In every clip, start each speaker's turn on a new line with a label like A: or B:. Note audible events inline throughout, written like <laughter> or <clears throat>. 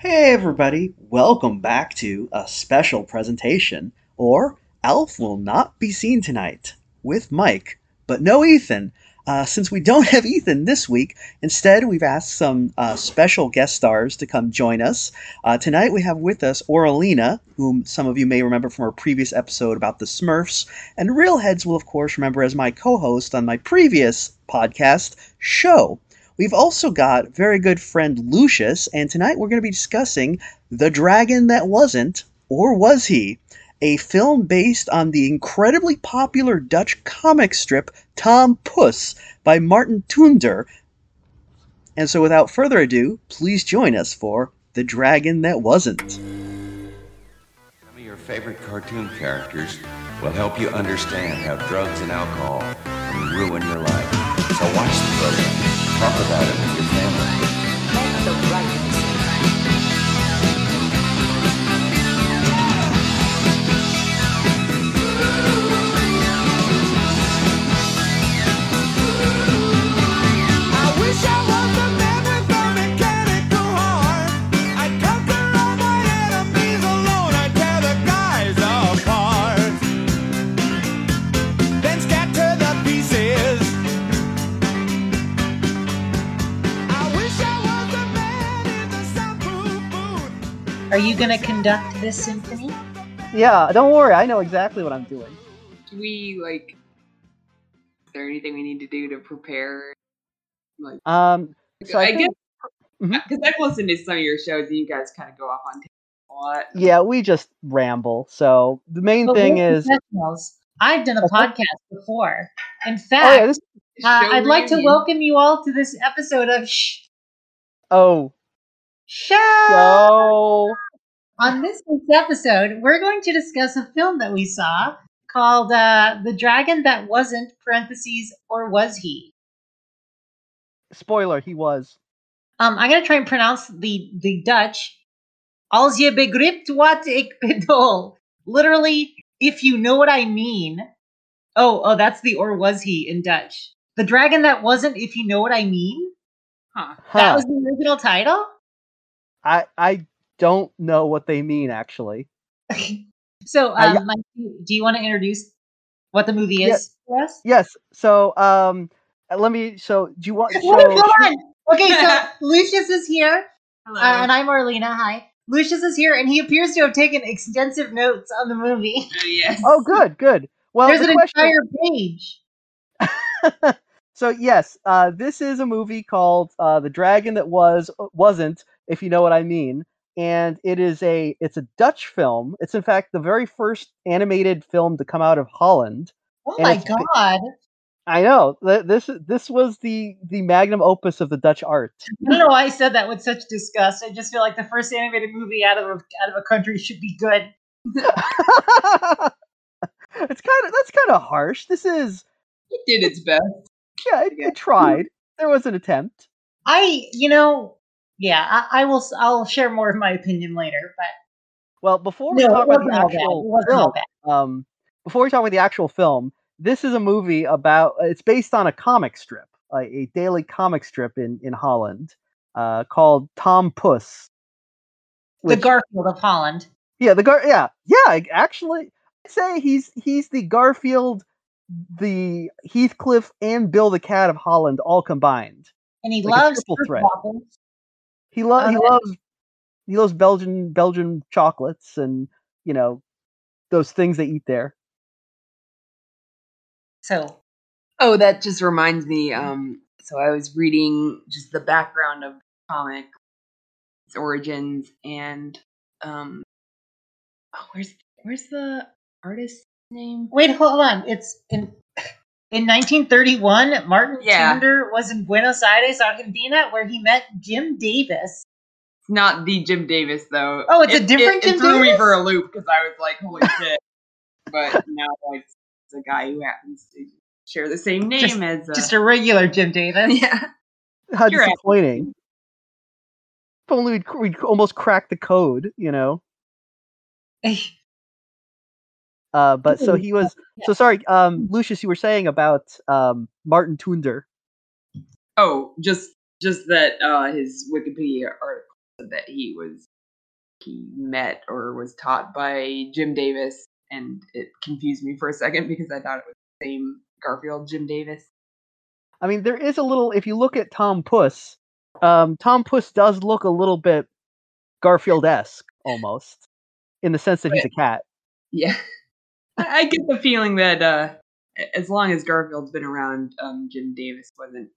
A: Hey everybody, welcome back to a special presentation, or Elf will not be seen tonight, with Mike, but no Ethan. Uh, since we don't <laughs> have Ethan this week, instead we've asked some uh, special guest stars to come join us. Uh, tonight we have with us Aurelina, whom some of you may remember from our previous episode about the Smurfs, and Real Heads will of course remember as my co-host on my previous podcast, Show. We've also got very good friend Lucius, and tonight we're going to be discussing The Dragon That Wasn't, or Was He? A film based on the incredibly popular Dutch comic strip Tom Puss by Marten Toonder. And so, without further ado, please join us for The Dragon That Wasn't.
B: Some of your favorite cartoon characters will help you understand how drugs and alcohol can ruin your life. So watch the program. Talk about it with your family.
C: Are you going to conduct this symphony?
D: Yeah, don't worry. I know exactly what I'm doing.
E: do we like is there anything we need to do to prepare like
D: Um, so I,
E: i,
D: think-
E: guess because i've listened to some of your shows and you guys kind of go off on tangents a lot
D: yeah, we just ramble. So the main
C: But
D: thing is.
C: I've done a podcast before. In
D: oh
C: fact,
D: yeah, this,
C: uh, I'd like to welcome you all to this episode of Shh
D: oh,
C: Show. On this week's episode, we're going to discuss a film that we saw called uh, "The Dragon That Wasn't." (Parentheses or was he?
D: spoiler, he was.
C: Um, I'm gonna try and pronounce the the Dutch. Als je begript wat ik bedoel. Literally, if you know what I mean. Oh, oh, that's the or was he in Dutch. The dragon that wasn't, if you know what I mean.
E: huh
D: Huh.
C: That was the original title.
D: I I don't know what they mean actually. <laughs>
C: so,
D: I-
C: um, Mike, do do you want to introduce what the movie
D: Yeah.
C: is for us?
D: Yes. So um, let me. So do you want? <laughs> So,
C: Wait, hold on. Okay, so <laughs> Lucius is here.
E: hello
C: Uh, and I'm Aurelina. Hi. Lucius is here, and he appears to have taken extensive notes on the movie.
E: Oh, yes
D: oh, good, good. Well,
C: There's
D: the
C: an
D: question.
C: entire page.
D: so yes, uh, this is a movie called uh, "The Dragon That Was Wasn't," if you know what I mean. And it is a it's a Dutch film. It's in fact the very first animated film to come out of Holland.
C: Oh
D: And
C: my god.
D: I know this this was the the magnum opus of the Dutch art.
C: I don't know why I said that with such disgust. I just feel like the first animated movie out of a, out of a country should be good. <laughs>
D: it's kind of that's kind of harsh. This is
E: it did its best
D: yeah, it, it tried. There was an attempt.
C: I, you know, yeah, I, I will. I'll share more of my opinion later. But
D: Well, before we
C: no,
D: talk about the
C: all bad. It
D: actual film, um, before we talk about the actual film, this is a movie about. It's based on a comic strip, a, a daily comic strip in in Holland, uh, called Tom Puss.
C: The Garfield of Holland,
D: yeah, the Gar, yeah, yeah. Actually, I'd say he's he's the Garfield, the Heathcliff, and Bill the Cat of Holland all combined.
C: and he
D: Like
C: loves
D: threat.
C: waffles.
D: He loves he loves he loves Belgian Belgian chocolates and you know those things they eat there.
C: So
E: oh that just reminds me um so i was reading just the background of the comic its origins and um oh where's where's the artist's name
C: wait, hold on. It's in. In 1931, Marten
E: Yeah.
C: Toonder was in Buenos Aires, Argentina, where he met Jim Davis.
E: It's not the Jim Davis though.
C: Oh, it's a different
E: it,
C: Jim
E: it threw me for a loop because I was like, "Holy <laughs> shit!" But now it's, it's a guy who happens to share the same name
C: Just-
E: as uh,
C: Just a regular Jim Davis. <laughs>
E: yeah.
D: How
E: You're
D: disappointing! If only we'd, we'd almost cracked the code, you know. <laughs> Uh, but so he was. So sorry, um, Lucius, you were saying about um, Marten Toonder.
E: Oh, just just that uh, his Wikipedia article said that he was he met or was taught by Jim Davis, and it confused me for a second <laughs> because I thought it was the same Garfield Jim Davis.
D: I mean, there is a little. If you look at Tom Puss, um, Tom Puss does look a little bit Garfield esque almost, in the sense that he's a cat.
E: Yeah, I I get the feeling that uh, as long as Garfield's been around, um, Jim Davis wasn't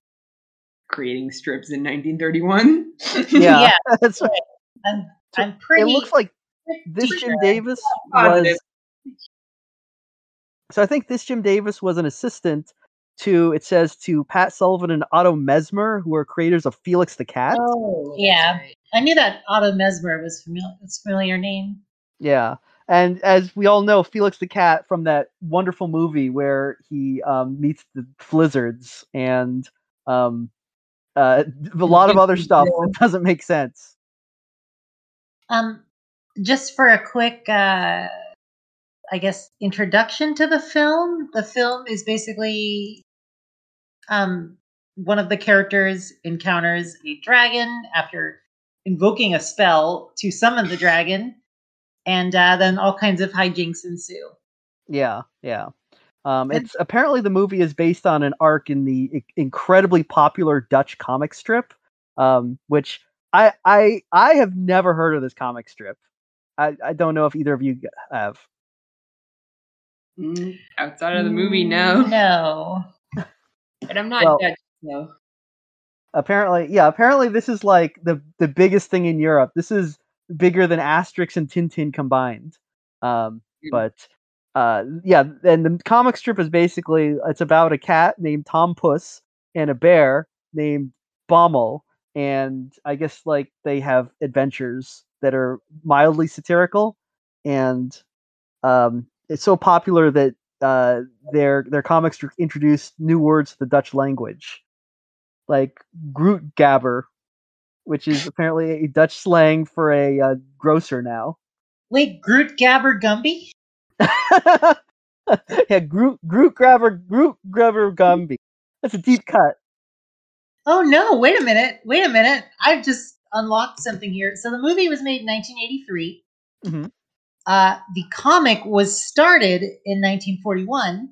E: creating strips in 1931. <laughs>
D: Yeah,
C: Yeah. <laughs>
D: that's right.
C: I'm, I'm pretty.
D: It looks like this
C: pretty
D: Jim. Davis was. So I think this Jim Davis was an assistant to. It says to Pat Sullivan and Otto Messmer, who are creators of Felix the Cat.
E: Oh,
C: Yeah.
E: right.
C: I knew that Otto Messmer was familiar. It's familiar name.
D: Yeah. And as we all know, Felix the Cat from that wonderful movie where he um, meets the Flizzards and um, uh, a lot of other stuff <laughs> that doesn't make sense.
C: Um, just for a quick, uh, I guess, introduction to the film. The film is basically, um, one of the characters encounters a dragon after invoking a spell to summon the dragon, and uh, then all kinds of hijinks ensue.
D: Yeah, yeah. Um, it's apparently the movie is based on an arc in the i- incredibly popular Dutch comic strip, um, which I I I have never heard of this comic strip. I, I don't know if either of you have.
E: Mm, outside of the movie, no.
C: No. <laughs>
E: But I'm not
D: Well-
E: Dutch, so
D: Apparently, yeah. Apparently, this is like the the biggest thing in Europe. This is bigger than Asterix and Tintin combined. Um,
E: Mm.
D: but uh, yeah, and the comic strip is basically it's about a cat named Tom Puss and a bear named Bommel, and I guess like they have adventures that are mildly satirical, and um, it's so popular that uh, their their comics tr- introduced new words to the Dutch language, like Groot Gabber, which is apparently a Dutch slang for a uh, grocer now.
C: Wait, Groot Gabber Gumby? <laughs>
D: yeah, Groot Groot Grabber Groot Grabber Gumby. That's a deep cut.
C: Oh no, wait a minute. Wait a minute. I've just unlocked something here. So the movie was made in 1983.
D: Mhm.
C: Uh, the comic was started in 1941,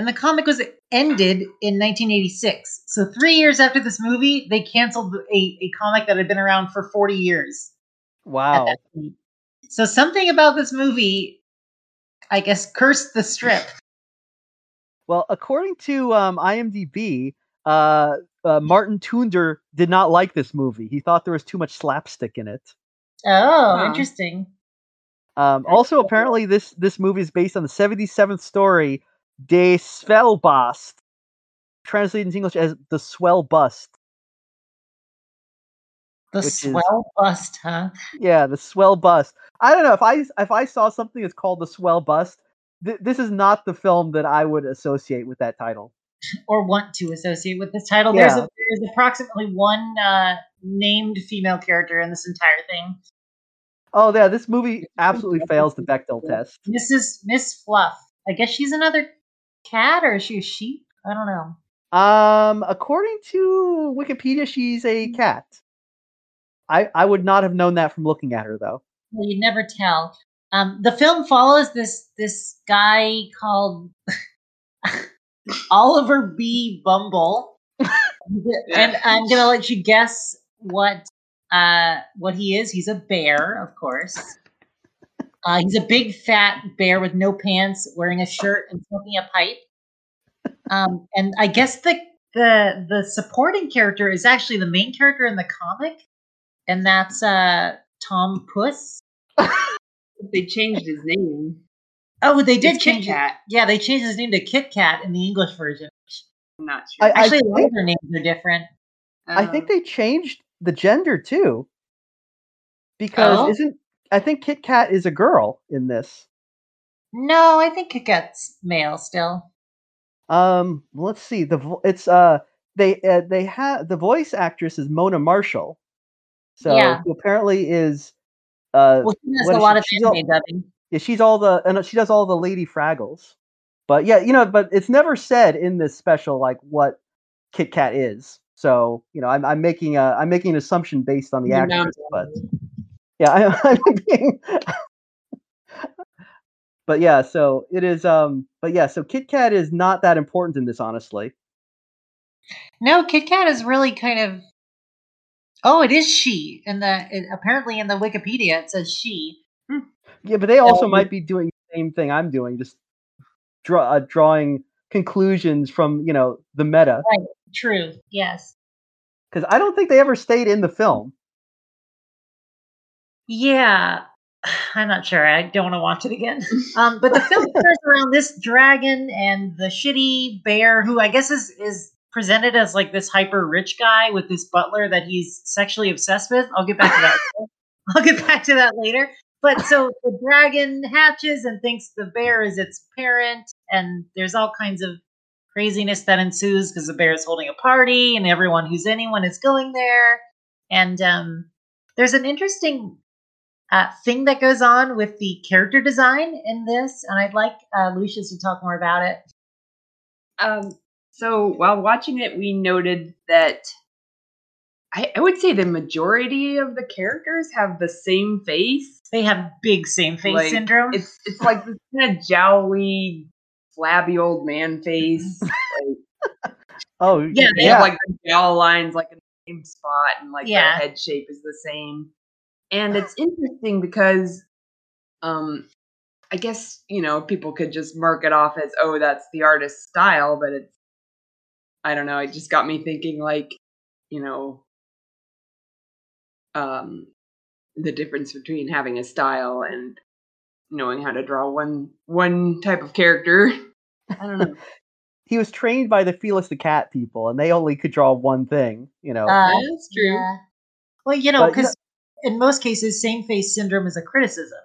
C: and the comic was ended in 1986. So three years after this movie, they canceled a, a comic that had been around for 40 years.
D: Wow.
C: So something about this movie, I guess, cursed the strip. <laughs>
D: Well, according to um, IMDb, uh, uh, Marten Toonder did not like this movie. He thought there was too much slapstick in it.
C: Oh,
E: Huh.
C: interesting.
D: Um, also, apparently, this this movie is based on the 77th story De Zwelbast, translated into English as the Swell Bust.
C: The
D: Which is-
C: swell bust, huh?
D: Yeah, the Swell Bust. I don't know if I if I saw something that's called the Swell Bust. Th- this is not the film that I would associate with that title.
C: or want to associate with this title. There's a, there's approximately one uh, named female character in this entire thing.
D: Oh yeah, this movie absolutely fails the Bechdel test.
C: Mrs. Miss Fluff. I guess she's another cat or is she a sheep? I don't know.
D: Um, according to Wikipedia, she's a cat. I I would not have known that from looking at her though.
C: Well, you never tell. Um, the film follows this this guy called <laughs> Oliver B. Bumble, <laughs> and I'm gonna let you guess what uh what he is. He's a bear, of course. Uh, he's a big fat bear with no pants, wearing a shirt and smoking a pipe. Um, and I guess the the the supporting character is actually the main character in the comic, and that's uh Tom Puss. <laughs>
E: they changed his name.
C: Oh, they did
E: It's Kit
C: change it.
E: Kat.
C: Yeah, they changed his name to Kit Kat in the English version.
E: I'm not sure.
D: I-
C: Actually, a lot
D: think-
C: their names are different.
D: I think
E: Um,
D: they changed the gender too. Because
C: Oh?
D: isn't I think Kit Kat is a girl in this.
C: No, I think Kit Kat's male still.
D: Um, let's see. The vo- it's uh they uh, they have the voice actress is Mona Marshall. So
C: Yeah.
D: who apparently is uh
C: Well, he does a lot
D: she?
C: of
D: all-
C: anime dubbing.
D: yeah, she's all the and she does all the Lady Fraggles. But yeah, you know, but it's never said in this special like what Kit Kat is. So you know, I'm, I'm making a I'm making an assumption based on the actress, but yeah, I, <laughs> I'm being. but yeah, so it is. Um, but yeah, so Kit Kat is not that important in this, honestly.
C: No, Kit Kat is really kind of. Oh, it is she. In the it, apparently in the Wikipedia it says she.
D: Yeah, but they also
E: Um,
D: might be doing the same thing I'm doing, just draw uh, drawing conclusions from you know the meta.
C: True. Yes.
D: Because I don't think they ever stayed in the film.
C: Yeah. <sighs> I'm not sure. I don't want to watch it again. <laughs> Um, but the film centers around this dragon and the shitty bear, who I guess is is presented as like this hyper rich guy with this butler that he's sexually obsessed with. I'll get back to that. <laughs> I'll get back to that later. But so the dragon hatches and thinks the bear is its parent, and there's all kinds of craziness that ensues because the bear is holding a party, and everyone who's anyone is going there. And um, there's an interesting uh, thing that goes on with the character design in this, and I'd like uh, Lucius to talk more about it.
E: Um, so while watching it, we noted that I, I would say the majority of the characters have the same face.
C: They have big same face
E: Like,
C: syndrome.
E: It's it's like this kind of jowly, flabby old man <laughs> face. like,
D: Oh
C: Yeah,
E: they
D: yeah.
E: have like the jowl lines like in the same spot, and like
C: Yeah.
E: their head shape is the same. And it's interesting because, um, I guess you know people could just mark it off as oh that's the artist's style, but it's I don't know. It just got me thinking like you know um the difference between having a style and knowing how to draw one one type of character. <laughs> I don't know. <laughs>
D: he was trained by the Felix the Cat people, and they only could draw one thing. You know.
C: Uh,
E: That's true.
C: yeah. Well, you know, because in most cases, same face syndrome is a criticism.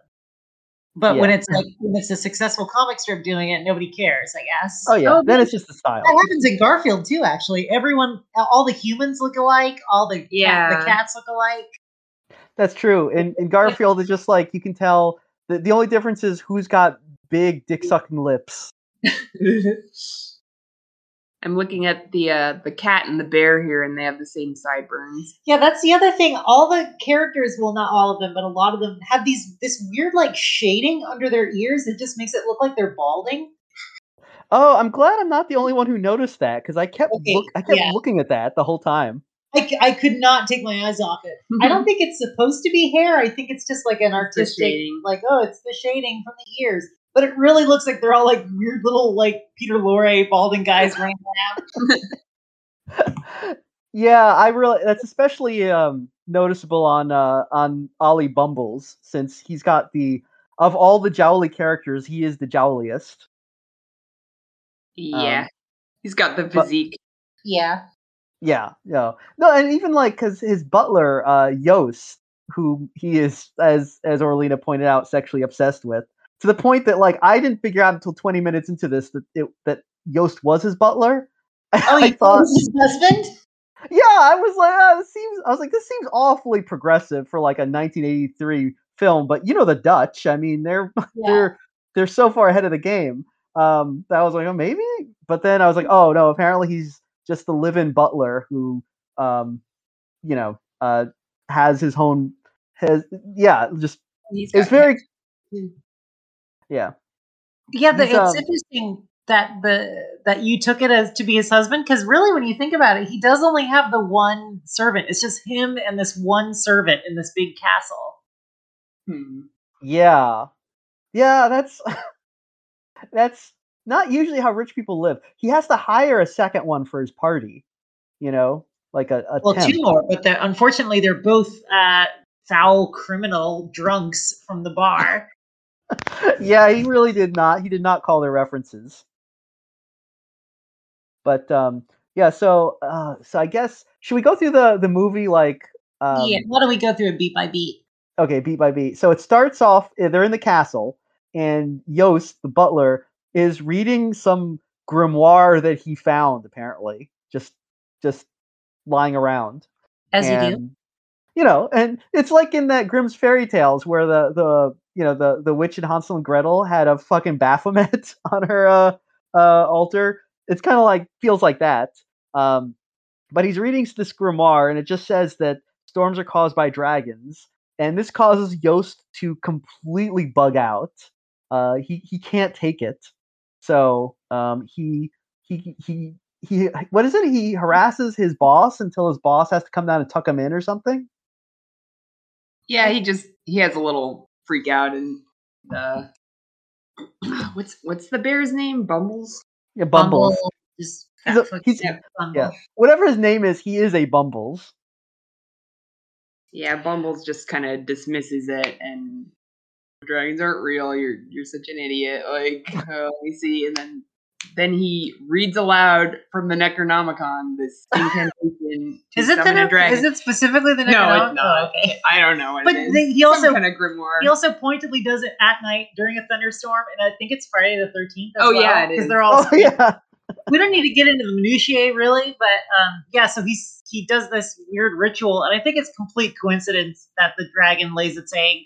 C: But when it's like when it's a successful comic strip doing it, nobody cares. I guess.
D: oh yeah.
E: Oh,
D: then it's just the style.
C: That happens in Garfield too. Actually, everyone, all the humans look alike. All the cat,
E: Yeah.
C: the cats look alike.
D: That's true. In in Garfield, it's just like you can tell. The, the only difference is who's got big dick sucking lips. <laughs>
E: I'm looking at the uh, the cat and the bear here, and they have the same sideburns.
C: Yeah, that's the other thing. All the characters, well, not all of them, but a lot of them have these this weird like shading under their ears that just makes it look like they're balding.
D: Oh, I'm glad I'm not the only one who noticed that because I kept
C: Okay,
D: look, I kept
C: yeah.
D: looking at that the whole time.
C: i could not take my eyes off it. I don't <laughs> think it's supposed to be hair. I think it's just like an artistic, like oh, it's the shading from the ears. But it really looks like they're all like weird little like Peter Lorre balding guys <laughs> running around.
D: yeah, I really that's especially um, noticeable on uh, on Ollie Bumbles since he's got the of all the jowly characters, he is the jowliest.
E: Yeah,
D: Um,
E: he's got the
D: but-
E: physique.
C: Yeah.
D: Yeah, yeah. No, and even like because his butler, uh, Yost, who he is, as as Aurelina pointed out, sexually obsessed with, to the point that like I didn't figure out until twenty minutes into this that it, that Yost was his butler. <laughs>
C: Oh,
D: I thought,
C: his husband?
D: yeah, I was like, uh, this seems. I was like, this seems awfully progressive for like a 1983 film. But you know, the Dutch. I mean, they're <laughs>
C: Yeah.
D: they're they're so far ahead of the game. Um, that I was like, oh, maybe. But then I was like, oh no, apparently he's just the live-in butler who, um, you know, uh, has his own has yeah, just it's very
E: too. <laughs>
D: yeah.
C: Yeah, the, it's
D: um,
C: interesting that the that you took it as to be his husband because really, when you think about it, he does only have the one servant. It's just him and this one servant in this big castle.
E: Hmm.
D: Yeah. Yeah, that's <laughs> that's not usually how rich people live. He has to hire a second one for his party, you know, like a, a
C: Well,
D: temp.
C: two more, but they're, unfortunately, they're both uh, foul criminal drunks from the bar.
D: Yeah, he really did not. He did not call their references. But um yeah, so uh so I guess should we go through the the movie like um
C: yeah, why don't we go through it beat by beat?
D: okay, beat by beat. So it starts off eh, they're in the castle and Yost, the butler, is reading some grimoire that he found apparently, just just lying around.
C: As you do.
D: You know, and it's like in that Grimm's fairy tales where the the you know the the witch in Hansel and Gretel had a fucking Baphomet <laughs> on her uh, uh altar. It's kind of like feels like that. Um, but he's reading this grimoire, and it just says that storms are caused by dragons, and this causes Yost to completely bug out. Uh, he he can't take it, so um, he he he he. What is it? He harasses his boss until his boss has to come down and tuck him in or something.
E: Yeah, he just he has a little freak out and uh <clears throat> what's what's the bear's name? Bumbles?
D: Yeah, Bumbles.
C: Bumble, Just
D: He's a- he's-
C: yeah, Bumble.
D: yeah. Whatever his name is, he is a Bumbles.
E: Yeah, Bumbles just kind of dismisses it and dragons aren't real. You're you're such an idiot. Like, oh, <laughs> let me see. And then then he reads aloud from the Necronomicon this <laughs> incantation to
C: Is it the
E: summon a
C: ne-
E: dragon.
C: is it specifically the
E: no, it's not.
C: Oh, okay.
E: I don't know what
C: But
E: it is.
C: they- he also-
E: kind of grimoire.
C: He also pointedly does it at night during a thunderstorm, and I think it's Friday the thirteenth.
E: Oh, yeah, it
C: because
E: is.
C: they're all.
D: Oh yeah. <laughs>
C: we don't need to get into the minutiae really, but um, yeah. So he's he does this weird ritual, and I think it's complete coincidence that the dragon lays its egg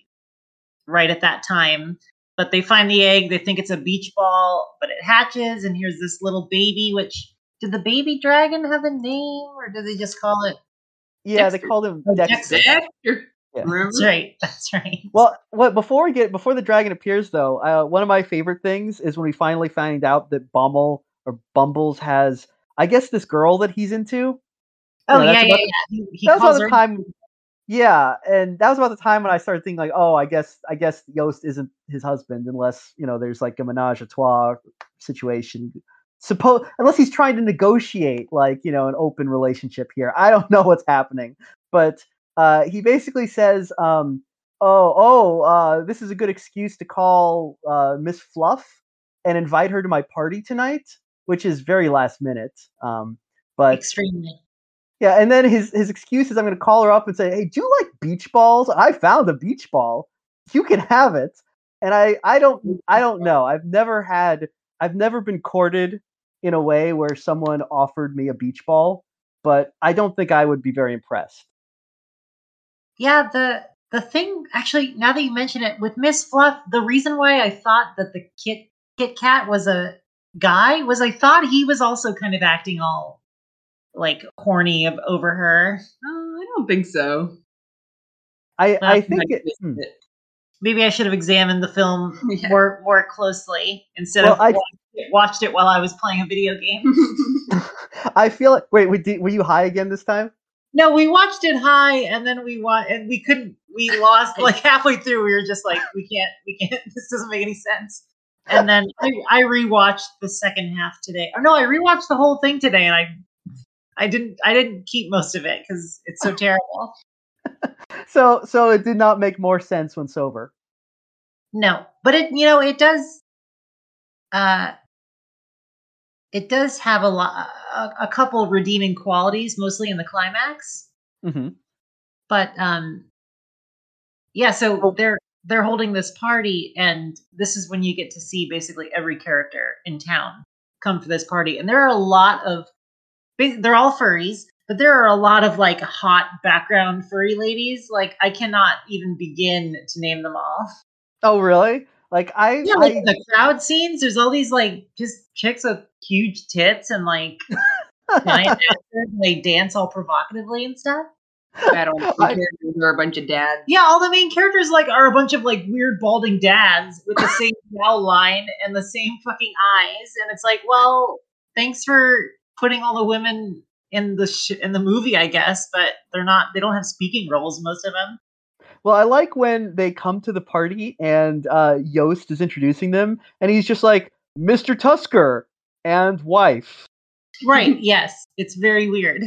C: right at that time. But they find the egg, they think it's a beach ball, but it hatches, and here's this little baby. Which did the baby dragon have a name, or did they just call it?
D: Yeah, they
E: Dexter.
D: called him
C: Oh,
D: Dexter.
C: Dexter.
E: Dexter.
D: Yeah.
C: That's right. <laughs> That's right.
D: Well, what before we get before the dragon appears though, uh, one of my favorite things is when we finally find out that Bumble or Bumbles has, I guess, this girl that he's into.
C: Oh
D: Yeah,
C: yeah, yeah, yeah. He, he
D: that was
C: calls her.
D: the time. Yeah, and that was about the time when I started thinking like, oh, I guess I guess Yost isn't his husband unless you know there's like a menage a trois situation. Suppose unless he's trying to negotiate like you know an open relationship here. I don't <laughs> know what's happening, but uh, he basically says, um, "Oh, oh, uh, this is a good excuse to call uh, Miss Fluff and invite her to my party tonight," which is very last minute. Um, but
C: Extremely.
D: Yeah, and then his his excuse is I'm going to call her up and say, "Hey, do you like beach balls? I found a beach ball. You can have it." And I I don't I don't know. I've never had I've never been courted in a way where someone offered me a beach ball, but I don't think I would be very impressed.
C: Yeah, the the thing actually, now that you mention it, with Miss Fluff, the reason why I thought that the Kit Kit Kat was a guy was I thought he was also kind of acting all like horny of, over her.
E: Oh, I don't think so.
D: I I
C: Uh,
D: think
E: Might
D: it, hmm.
E: it.
C: Maybe I should have examined the film <laughs>
E: Yeah.
C: more more closely instead
D: Well,
C: of
D: I-
C: watched it, watched it while I was playing a video game. <laughs> <laughs>
D: I feel like wait, wait did, were you high again this time?
C: No, we watched it high, and then we wa- and we couldn't. We lost like halfway through. We were just like, we can't, we can't. This doesn't make any sense. And then I, I rewatched the second half today. Oh no, I rewatched the whole thing today, and I, I didn't, I didn't keep most of it because it's so terrible. <laughs>
D: So so it did not make more sense when sober.
C: No, but it, you know, it does. Uh, it does have a lot, a, a couple redeeming qualities, mostly in the climax.
D: hmm
C: but um yeah so
D: Oh.
C: they're they're holding this party and this is when you get to see basically every character in town come for this party and there are a lot of they're all furries but there are a lot of like hot background furry ladies like i cannot even begin to name them all
D: Oh really? Like I,
C: yeah like
D: I
C: the crowd scenes there's all these like just chicks with huge tits and like <laughs> giant they dance all provocatively and stuff
E: I don't <laughs>
D: I-
E: characters are a bunch of dads.
C: Yeah, all the main characters like are a bunch of like weird balding dads with the <laughs> same brow line and the same fucking eyes, and it's like, well, thanks for putting all the women in the sh- in the movie, I guess, but they're not. They don't have speaking roles, most of them.
D: Well, I like when they come to the party and uh, Yost is introducing them, and he's just like, Mr. Tusker and wife.
C: Right? <laughs> yes, it's very weird.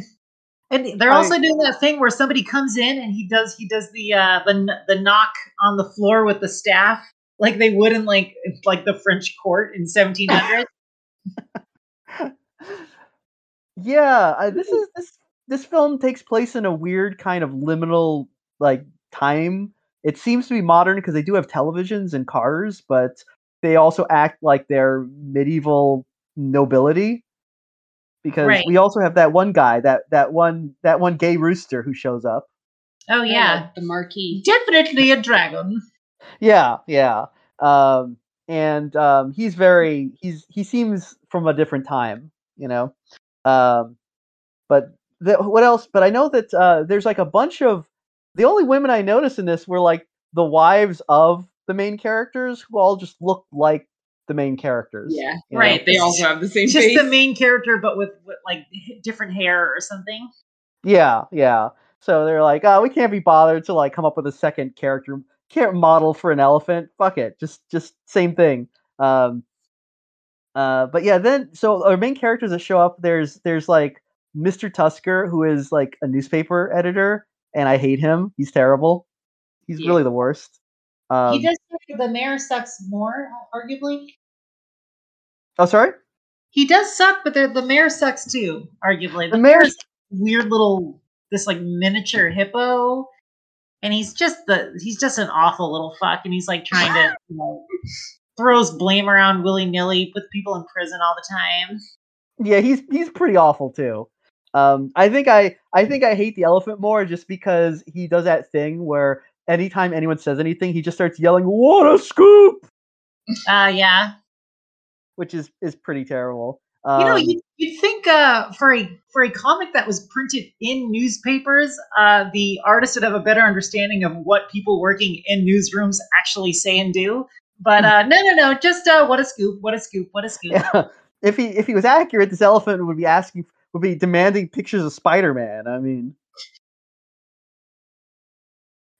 C: And they're
D: I-
C: also doing that thing where somebody comes in and he does he does the uh the the knock on the floor with the staff like they would in like like the French court in 1700. <laughs>
D: Yeah, uh, this is this this film takes place in a weird kind of liminal like time. It seems to be modern because they do have televisions and cars, but they also act like they're medieval nobility. Because
C: Right.
D: we also have that one guy, that that one that one gay rooster who shows up.
C: oh yeah.
E: the marquis.
C: Definitely a dragon.
D: Yeah, yeah. Um, and um, he's very he's he seems from a different time, you know. Um, but the, what else? But I know that uh, there's like a bunch of the only women I noticed in this were like the wives of the main characters who all just look like the main characters.
E: Yeah,
D: you know?
E: right. They also have the same
C: just
E: face.
C: the main character, but with, with like different hair or something.
D: Yeah, yeah. So they're like, oh, we can't be bothered to like come up with a second character, can't model for an elephant. Fuck it, just just same thing. Um, uh, but yeah, then so our main characters that show up, there's there's like Mr. Tusker, who is like a newspaper editor, and I hate him. He's terrible. He's
E: Yeah.
D: really the worst. Um,
C: he does the mayor sucks more, arguably.
D: Oh, sorry.
C: He does suck, but the the mayor sucks too, arguably.
D: The mayor's
C: weird little this like miniature hippo, and he's just the he's just an awful little fuck, and he's like trying to you know throws blame around willy nilly, puts people in prison all the time.
D: yeah, he's he's pretty awful too. Um, I think I I think I hate the elephant more just because he does that thing where anytime anyone says anything, he just starts yelling, "What a scoop!"
C: Uh yeah.
D: which is is pretty terrible.
C: You know,
D: Um,
C: you'd, you'd think uh, for a for a comic that was printed in newspapers, uh, the artist would have a better understanding of what people working in newsrooms actually say and do. But uh, no, no, no, just uh, what a scoop, what a scoop, what a scoop.
D: yeah, <laughs> if he if he was accurate, this elephant would be asking would be demanding pictures of Spider Man. I mean,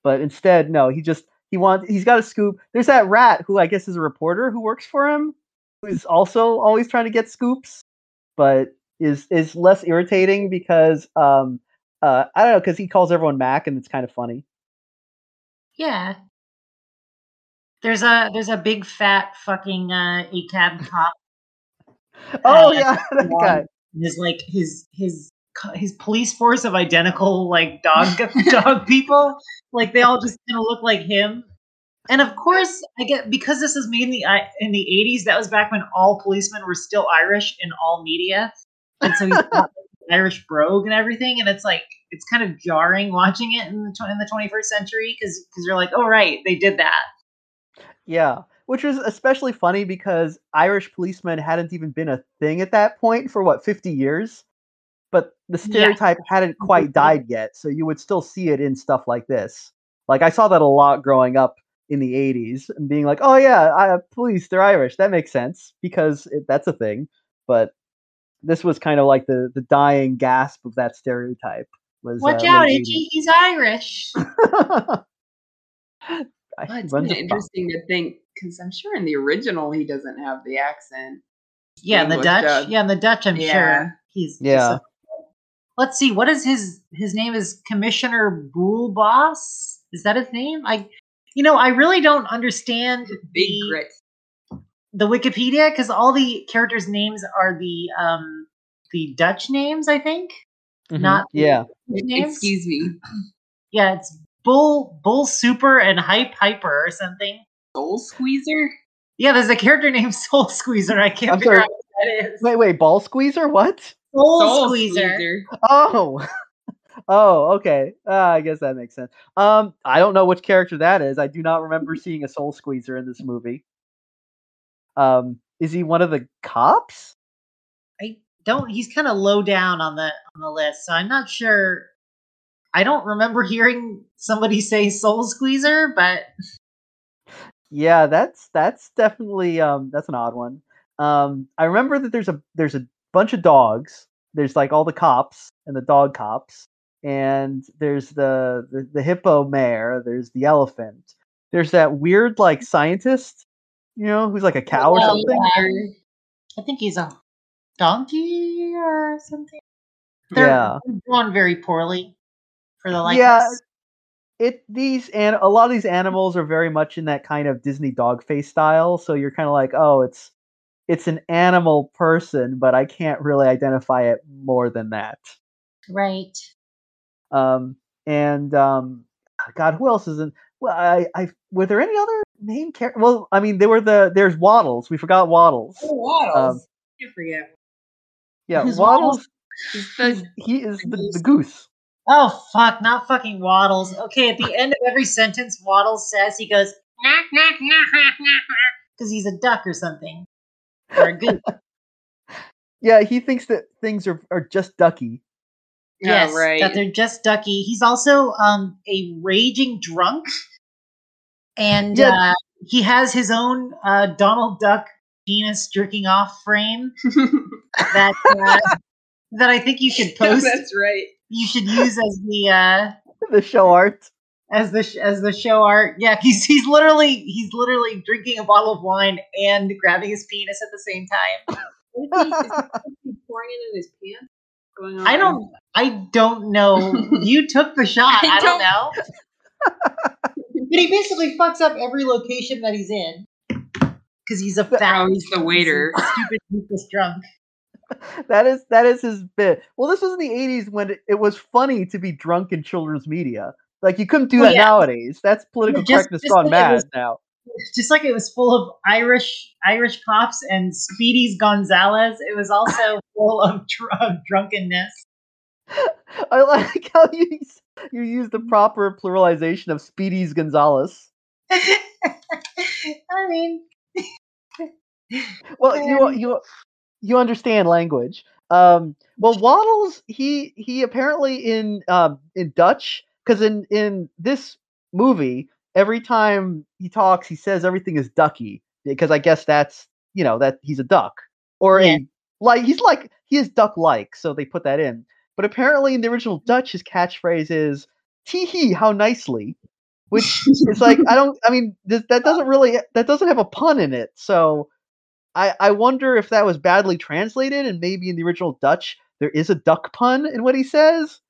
D: but instead, no, he just he wants he's got a scoop. There's that rat who I guess is a reporter who works for him, who's also always trying to get scoops, but is is less irritating because um uh I don't know because he calls everyone Mac and it's kind of funny.
C: Yeah. There's a there's a big fat fucking uh, ACAB <laughs> cop.
D: Oh
C: Uh,
D: yeah, <laughs> that guy.
C: His like his his his police force of identical like dog <laughs> dog people. Like they all just kind of look like him. And of course, I get because this is made in the in the '80s. That was back when all policemen were still Irish in all media, and so he's like, Irish brogue and everything. And it's like it's kind of jarring watching it in the tw- in the 21st century because because you're like, oh right, they did that.
D: Yeah, which was especially funny because Irish policemen hadn't even been a thing at that point for what 50 years. But the
C: Yeah.
D: stereotype hadn't quite died yet, so you would still see it in stuff like this. Like I saw that a lot growing up in the 80s and being like, "Oh yeah, I, police, they're Irish. That makes sense because it, that's a thing." But this was kind of like the the dying gasp of that stereotype. Was
C: Watch
D: uh,
C: out, Itchy, he's Irish. <laughs>
D: 80s. I-
E: Well, it's
D: runs
E: kinda
D: a-
E: interesting to think because I'm sure in the original he doesn't have the accent.
C: Yeah, in the Dutch.
E: dub.
C: Yeah, in the Dutch, I'm
E: Yeah.
C: sure he's. he's
D: Yeah.
C: a- let's see. What is his his name? Is Commissioner Bool Boss? Is that his name? I, you know, I really don't understand
E: Big
C: the
E: grit.
C: the Wikipedia because all the characters' names are the um the Dutch names. I think
D: Mhm,
C: not
D: yeah.
C: Names.
E: Excuse me.
C: Yeah, it's Bull Bull Super and Hype Hyper or something.
E: Soul Squeezer?
C: Yeah, there's a character <laughs> named Soul Squeezer. I can't
D: I'm
C: figure
D: sorry.
C: out what that is.
D: Wait, wait, ball squeezer? What?
C: Soul,
E: Soul
C: Squeezer.
D: Oh, <laughs> oh, okay. Uh, I guess that makes sense. Um, I don't know which character that is. I do not remember <laughs> seeing a soul squeezer in this movie. Um, is he one of the cops?
C: I don't. He's kind of low down on the on the list, so I'm not sure. I don't remember hearing somebody say Soul Squeezer, but
D: Yeah, that's that's definitely um that's an odd one. Um, I remember that there's a there's a bunch of dogs. There's like all the cops and the dog cops, and there's the the, the hippo mare. There's the elephant. There's that weird like scientist, you know, who's like a cow or
C: Oh,
D: something.
C: yeah. I think he's a donkey or something. They're
D: Yeah.
C: drawn very poorly for the likeness.
D: Yeah, it these and a lot of these animals are very much in that kind of Disney dog face style. So you're kind of like, oh, it's it's an animal person, but I can't really identify it more than that.
C: Right.
D: Um, and um, God, who else is in? Well, I, I were there any other main character? Well, I mean, there were the there's Waddles. We forgot Waddles.
E: Oh, Waddles.
D: Um,
E: I forget.
D: Yeah, <laughs> Waddles.
E: He's the-
D: He is the, the goose.
C: Oh fuck! Not fucking Waddles. Okay, at the end of every sentence, Waddles says he goes <laughs> because he's a duck or something or a goose. <laughs>
D: Yeah, he thinks that things are, are just ducky.
E: Yeah,
C: Yes,
E: right.
C: that they're just Ducky. He's also um a raging drunk, and
D: Yeah.
C: uh, he has his own uh, Donald Duck penis jerking off frame <laughs> that uh, that I think you should post.
E: That's right.
C: You should use as the uh,
D: the show art.
C: as the sh- as the show art. Yeah, he's he's literally he's literally drinking a bottle of wine and grabbing his penis at the same time. <laughs>
E: What is he, is he pouring it in his pants? Going on?
C: I don't I don't know. <laughs> You took the shot.
E: I
C: I don't
E: don't-
C: know. <laughs> But he basically fucks up every location that he's in because he's a fat,
E: Oh, he's the waiter.
C: stupid, useless drunk. <laughs>
D: that is that is his bit. Well, this was in the '80s when it, was funny to be drunk in children's media. Like you couldn't do
C: Oh,
D: that
C: yeah.
D: nowadays. That's political
C: just-
D: correctness
C: just
D: gone
C: like
D: mad
C: was-
D: now. <laughs>
C: Just like it was full of Irish Irish cops and Speedy's Gonzalez, it was also full of <laughs> dr- drunkenness.
D: I like how you you use the proper pluralization of Speedy's Gonzalez.
C: I mean,
D: Well, you
C: Um,
D: you you understand language. Um, well, Waddles he he apparently in um in Dutch because in in this movie every time he talks he says everything is ducky because I guess that's you know that he's a duck or
C: Yeah.
D: a like he's like he is duck like so they put that in. But apparently in the original Dutch his catchphrase is "tee hee how nicely," which is like I <laughs> don't. I mean, th- that doesn't really that doesn't have a pun in it. So I I wonder if that was badly translated, and maybe in the original Dutch there is a duck pun in what he says,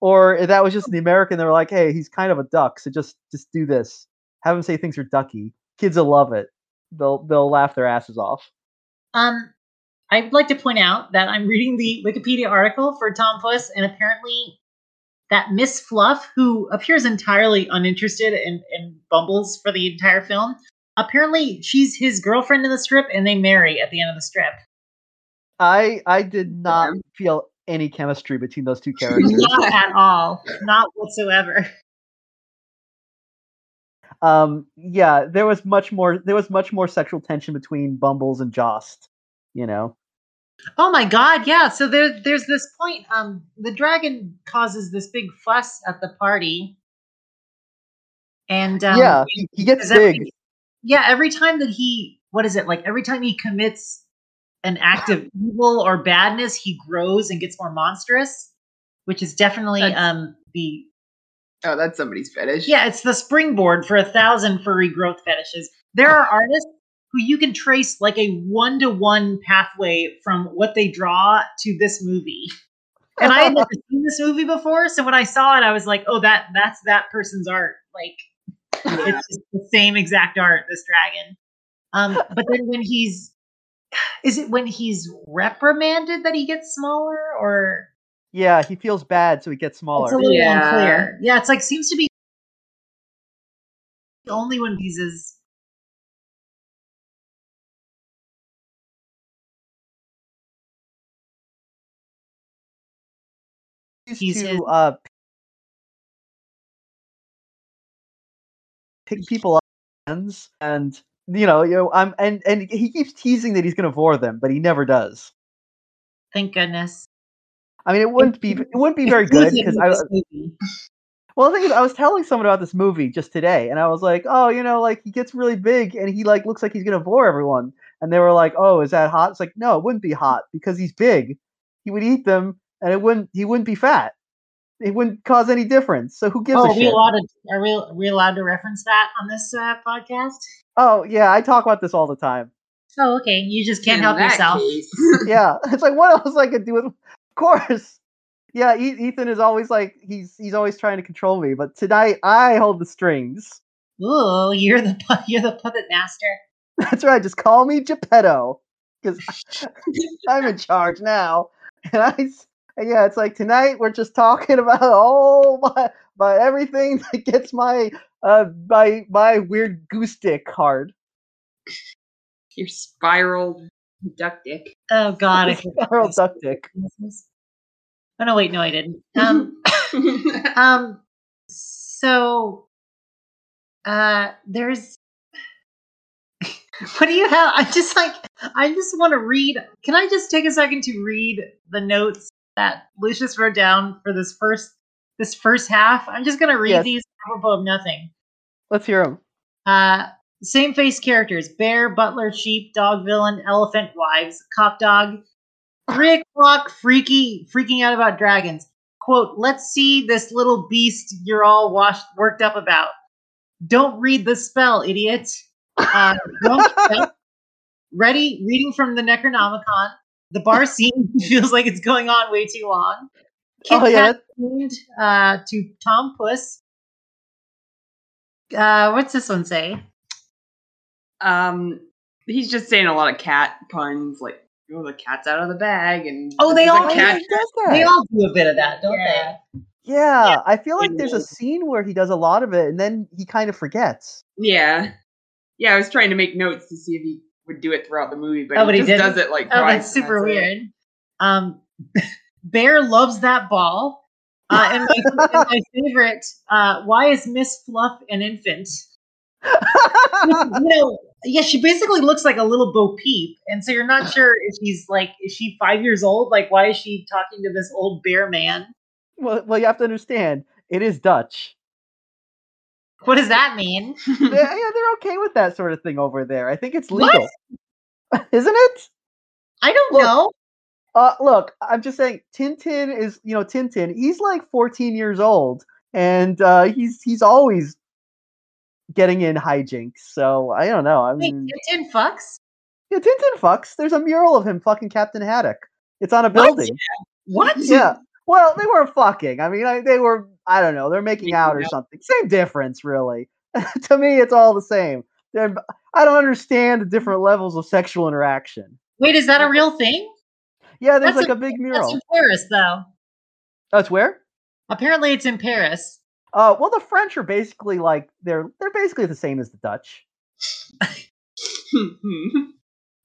D: or if that was just in the American. They were like, hey, he's kind of a duck, so just just do this. Have him say things are ducky. Kids will love it. They'll they'll laugh their asses off.
C: Um, I'd like to point out that I'm reading the Wikipedia article for Tom Puss, and apparently that Miss Fluff, who appears entirely uninterested in, in Bumbles for the entire film, apparently she's his girlfriend in the strip, and they marry at the end of the strip.
D: I I did not
E: Yeah.
D: feel any chemistry between those two <laughs> characters.
C: Not at all. Not whatsoever.
D: um yeah there was much more there was much more sexual tension between bumbles and Yost you know
C: Oh my god, yeah. So there there's this point, um, the dragon causes this big fuss at the party. And um,
D: yeah he, he gets
C: Because every-
D: big
C: yeah, every time that he, what is it like? Every time he commits an act of evil or badness, he grows and gets more monstrous, which is definitely
E: That's-
C: um the
E: Oh, that's somebody's fetish.
C: yeah, it's the springboard for a thousand furry growth fetishes. There are artists who you can trace like a one to one pathway from what they draw to this movie. And I had never <laughs> seen this movie before, so when I saw it, I was like, "Oh, that that's that person's art." Like it's just the same exact art. This dragon. Um, but then when he's, is it when he's reprimanded that he gets smaller, or
D: yeah he feels bad so he gets
C: it's a
D: smaller
C: little
E: Yeah.
C: unclear? Yeah, it's like seems to be the only when he's is He's
D: to
C: his-
D: uh pick people up hands and you know you know i'm and and he keeps teasing that he's gonna vore them but he never does
C: thank goodness.
D: i mean it wouldn't be it wouldn't be very good because i
C: movie?
D: Well, the thing is, I was telling someone about this movie just today, and I was like, "Oh, you know, like he gets really big, and he like looks like he's gonna bore everyone." And they were like, "Oh, is that hot?" It's like, no, it wouldn't be hot because he's big. He would eat them, and it wouldn't. He wouldn't be fat. It wouldn't cause any difference. So who gives
C: Oh,
D: a
C: are we
D: shit?
C: allowed to? Are we, are we allowed to reference that on this uh, podcast?
D: Oh yeah, I talk about this all the time.
C: Oh, okay. You just can't
E: In
C: help yourself. <laughs>
D: Yeah, <laughs> it's like what else I could do with? Of course. Yeah, Ethan is always like he's he's always trying to control me, but tonight I hold the strings.
C: Ooh, you're the you're the puppet master. <laughs>
D: That's right. Just call me Geppetto, because I'm in charge now. And I, s- and yeah, it's like tonight we're just talking <laughs> about all my, about everything <laughs> that gets my, uh, my, my weird goose dick hard.
E: Your spiral duck dick.
C: Oh God, I <laughs> forgot
D: Spiral
C: this.
D: duck dick.
C: Oh no, wait, no, I didn't. Um, um, so, uh, there's. What do you have? I just like. I just want to read. Can I just take a second to read the notes that Lucius wrote down for this first this first half. I'm just gonna read
D: Yes.
C: these apropos of nothing.
D: Let's hear them.
C: Uh, same face characters: bear, butler, sheep, dog, villain, elephant, wives, cop, dog. Three o'clock, freaky, freaking out about dragons. Quote: Let's see this little beast you're all washed, worked up about. Don't read the spell, idiot. Uh, don't <laughs> Ready, reading from the Necronomicon. The bar scene <laughs> feels like it's going on way too long. Kit
D: Oh, yeah.
C: Kat tuned, uh, to Tom Puss. Uh, what's this one say?
E: Um, he's just saying a lot of cat puns, like "oh, the cat's out of the bag," and
C: Oh, they all-
E: cat.
D: he does that.
C: They all do a bit of that, don't
E: Yeah.
D: yeah, I feel like there's a scene where he does a lot of it, and then he kind of forgets.
E: Yeah, yeah. I was trying to make notes to see if he would do it throughout the movie, but
C: Oh,
E: he
C: but he
E: just
C: didn't?
E: does it like
C: they? Oh, that's super
E: it.
C: weird. Um, <laughs> Bear loves that ball. Uh, and, my, and my favorite, uh, why is Miss Fluff an infant? <laughs> you know, yeah, she basically looks like a little Bo Peep, and so you're not sure if she's like, is she five years old? Like, why is she talking to this old bear man?
D: well, well, you have to understand, it is Dutch.
C: What does that mean?
D: yeah, <laughs> yeah, they're okay with that sort of thing over there. I think it's legal, <laughs> isn't it?
C: I don't
D: Look,
C: know.
D: Uh, look, I'm just saying, Tintin is, you know, Tintin. He's like 14 years old, and uh, he's he's always getting in hijinks. So I don't know. I mean, Wait,
C: Tintin fucks?
D: yeah, Tintin fucks. There's a mural of him fucking Captain Haddock. It's on a
C: What?
D: building.
C: What?
D: Yeah. Well, they weren't fucking. I mean, I, they were. I don't know. They're making out or something. Same difference, really. <laughs> to me, it's all the same. They're, I don't understand the different levels of sexual interaction.
C: Wait, is that a real thing?
D: Yeah, there's
C: That's
D: like a, big mural. <laughs>
C: That's in Paris, though.
D: That's where.
C: Apparently, it's in Paris.
D: Uh, well, the French are basically like they're they're basically the same as the Dutch. <laughs>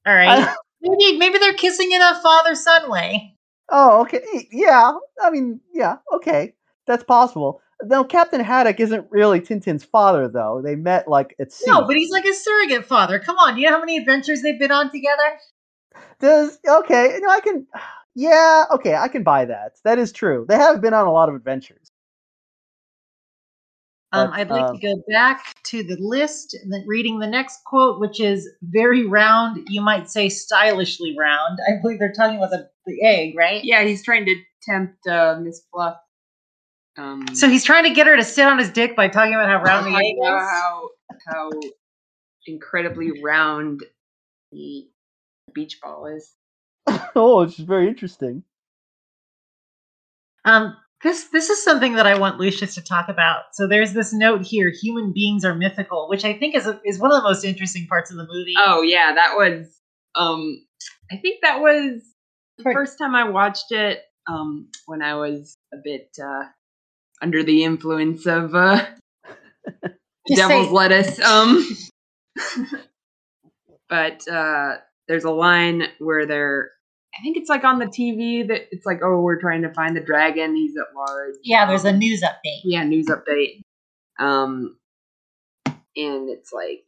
C: All right. maybe maybe they're kissing in a father son way.
D: Oh, okay. Yeah. I mean, yeah. Okay, that's possible. No, Captain Haddock isn't really Tintin's father, though. They met like at sea.
C: No, but he's like a surrogate father. Come on, do you know how many adventures they've been on together?
D: Does okay? No, I can. <sighs> Yeah. Okay, I can buy that. That is true. They have been on a lot of adventures.
C: Um,
D: But,
C: I'd like
D: um,
C: to go back to the list and then reading the next quote, which is very round. You might say stylishly round. I believe they're talking about the, the egg, right?
E: yeah, he's trying to tempt uh, Miss Fluff. Um,
C: So he's trying to get her to sit on his dick by talking about how round the egg is.
E: how how incredibly round the beach ball is. <laughs>
D: oh, it's very interesting.
C: Um, this this is something that I want Lucius to talk about. So there's this note here: human beings are mythical, which I think is a, is one of the most interesting parts of the movie.
E: Oh yeah, that was um I think that was the first time I watched it um when I was a bit uh under the influence of uh <laughs> devil's
C: say-
E: lettuce um. <laughs> But uh there's a line where they're I think it's like on the TV that it's like oh we're trying to find the dragon he's at large.
C: Yeah, there's a
E: Um,
C: news update.
E: yeah news update. Um and it's like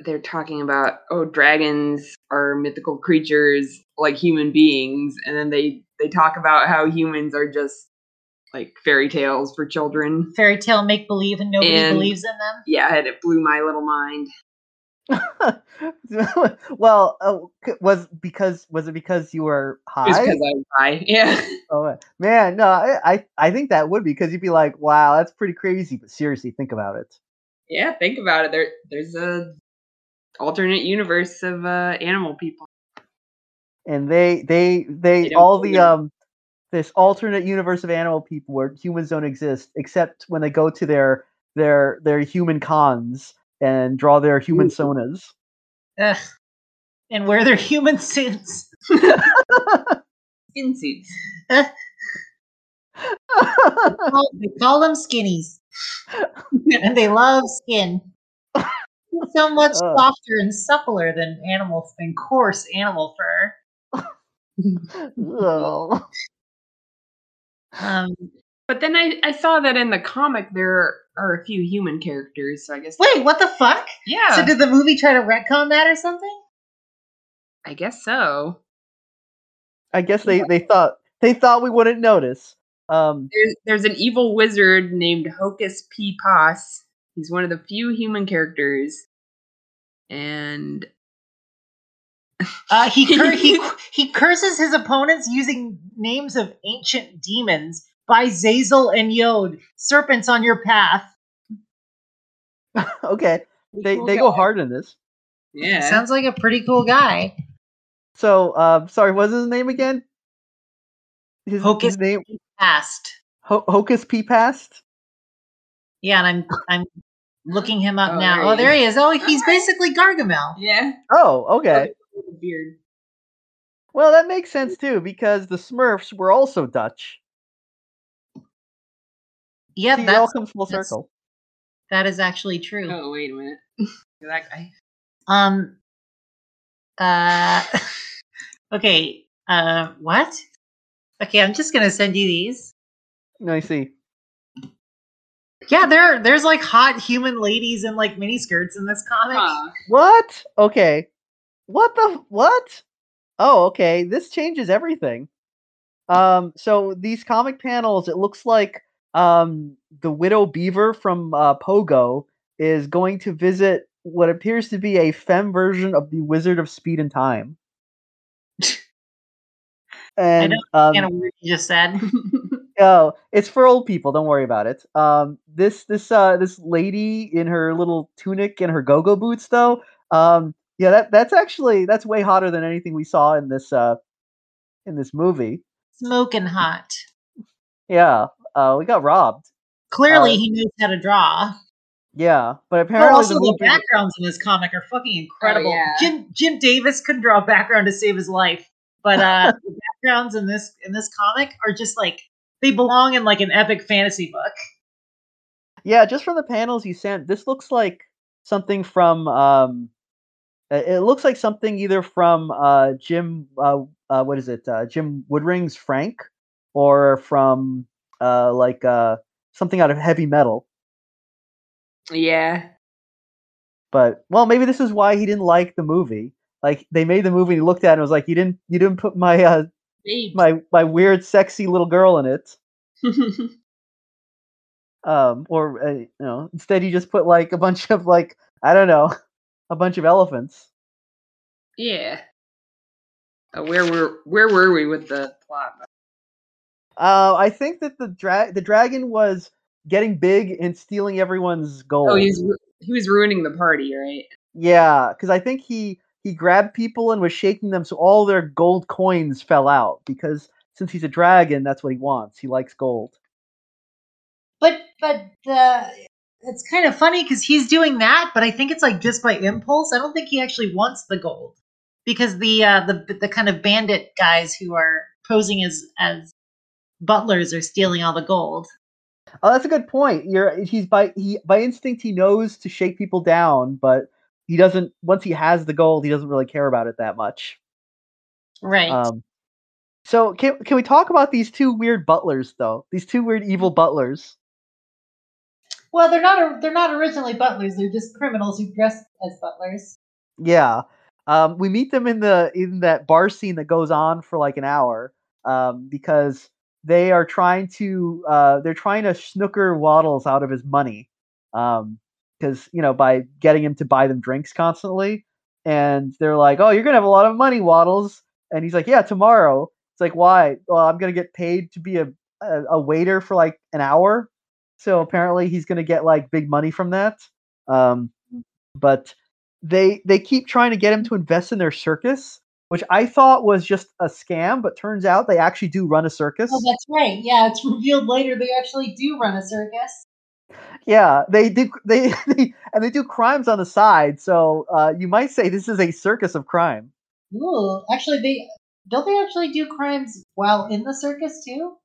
E: they're talking about oh dragons are mythical creatures like human beings. And then they they talk about how humans are just like fairy tales for children
C: Fairy tale make believe, and nobody
E: And-
C: believes in them.
E: yeah and it blew my little mind <laughs>
D: well, uh, was because was it because you were high?
E: because i was high <laughs> yeah
D: Oh man, no, I, I I think that would be because you'd be like, wow, that's pretty crazy. But seriously, think about it.
E: yeah think about it there there's a alternate universe of uh animal people
D: And they they they,
E: They
D: all the
E: it.
D: um this alternate universe of animal people where humans don't exist except when they go to their their their human cons and draw their human sonas.
C: Ugh. And wear their human <laughs> suits.
E: skin suits
C: They <laughs> call, they call them skinnies, <laughs> and they love skin. So much softer and suppler than animal than coarse animal fur.
D: Ugh.
C: Um,
E: but then I, I saw that in the comic there are a few human characters so i guess
C: wait, what the fuck?
E: yeah
C: So did the movie try to retcon that or something?
E: i guess so
D: I guess they they thought they thought we wouldn't notice. Um,
E: There's, there's an evil wizard named Hocus P. Poss. He's one of the few human characters. And
C: Uh, he, cur- <laughs> he he curses his opponents using names of ancient demons by Zazel and Yod, serpents on your path. <laughs>
D: okay, they
E: Cool
D: they go hard in this.
E: Yeah.
C: Sounds like a pretty cool guy.
D: So, uh, sorry, what's his name again? His,
C: Hocus
D: his name
C: Past.
D: Ho- Hocus P. Past.
C: Yeah, and I'm I'm looking him up
E: Oh,
C: now.
E: there
C: Oh,
E: he
C: there
E: is.
C: he is. Oh, he's basically Gargamel.
E: yeah.
D: Oh, okay.
E: With a Beard.
D: Well, that makes sense too because the Smurfs were also Dutch.
C: Yeah,
D: See, it all
C: that's
D: comes full circle.
C: that is actually true.
E: Oh, wait a minute. <laughs> that guy.
C: Um. Uh. <laughs> okay. Uh. What? Okay, I'm just gonna send you these.
D: No, I see.
C: Yeah, there there's like hot human ladies in like miniskirts in this comic.
E: Huh.
D: What? Okay. What the what? Oh, okay. This changes everything. Um, so these comic panels, it looks like um the Widow Beaver from uh, Pogo is going to visit what appears to be a femme version of the Wizard of Speed and Time. And um,
C: Kind of weird you just said. <laughs>
D: Oh, it's for old people. Don't worry about it. Um, this this uh this lady in her little tunic and her go-go boots, though. Um, yeah, that that's actually that's way hotter than anything we saw in this uh in this movie.
C: Smoking hot.
D: Yeah, uh, we got robbed.
C: Clearly,
D: Uh,
C: he knows how to draw.
D: Yeah, but
C: But
D: apparently
C: also,
D: the
C: the
D: movie.
C: backgrounds in this comic are fucking incredible.
E: yeah.
C: Jim Jim Davis couldn't draw a background to save his life, but uh, <laughs> the backgrounds in this in this comic are just like they belong in like an epic fantasy book.
D: Yeah, just from the panels you sent, this looks like something from um. Uh, It looks like something either from uh Jim uh, uh what is it uh Jim Woodring's Frank or from uh like uh something out of heavy metal.
E: yeah.
D: But well, maybe this is why he didn't like the movie. Like they made the movie, and he looked at it and was like, "You didn't, you didn't put my uh, my my weird, sexy little girl in it." <laughs> Um, or uh, you know, instead he just put like a bunch of like I don't know, a bunch of elephants.
E: yeah. Uh, where were where were we with the plot?
D: Uh, I think that the dra- the dragon was getting big and stealing everyone's gold.
E: Oh, he's ru- he was ruining the party, right?
D: Yeah, because I think he he grabbed people and was shaking them so all their gold coins fell out. Because since he's a dragon, that's what he wants. He likes gold.
C: But but the it's kind of funny because he's doing that, but I think it's like just by impulse. I don't think he actually wants the gold because the uh, the the kind of bandit guys who are posing as as butlers are stealing all the gold.
D: Oh, that's a good point. You're he's by he by instinct he knows to shake people down, but he doesn't. Once he has the gold, he doesn't really care about it that much.
C: Right.
D: Um, so can can we talk about these two weird butlers though? These two weird evil butlers.
C: Well, they're not they're not originally butlers. They're just criminals who dress as butlers.
D: Yeah. Um, we meet them in the in that bar scene that goes on for like an hour um, because they are trying to uh, they're trying to snooker Waddles out of his money because you know by getting him to buy them drinks constantly, and they're like, "Oh, you're gonna have a lot of money, Waddles," and he's like, "Yeah, tomorrow." It's like, "Why?" Well, I'm gonna get paid to be a a, a waiter for like an hour, so apparently he's gonna get like big money from that. Um, but they they keep trying to get him to invest in their circus, which I thought was just a scam, but turns out they actually do run a circus.
C: Oh, that's right. Yeah, it's revealed later they actually do run a circus.
D: Yeah, they do <laughs> they, they and they do crimes on the side, so uh, you might say this is a circus of crime.
C: Ooh, actually, they don't they actually do crimes while in the circus too?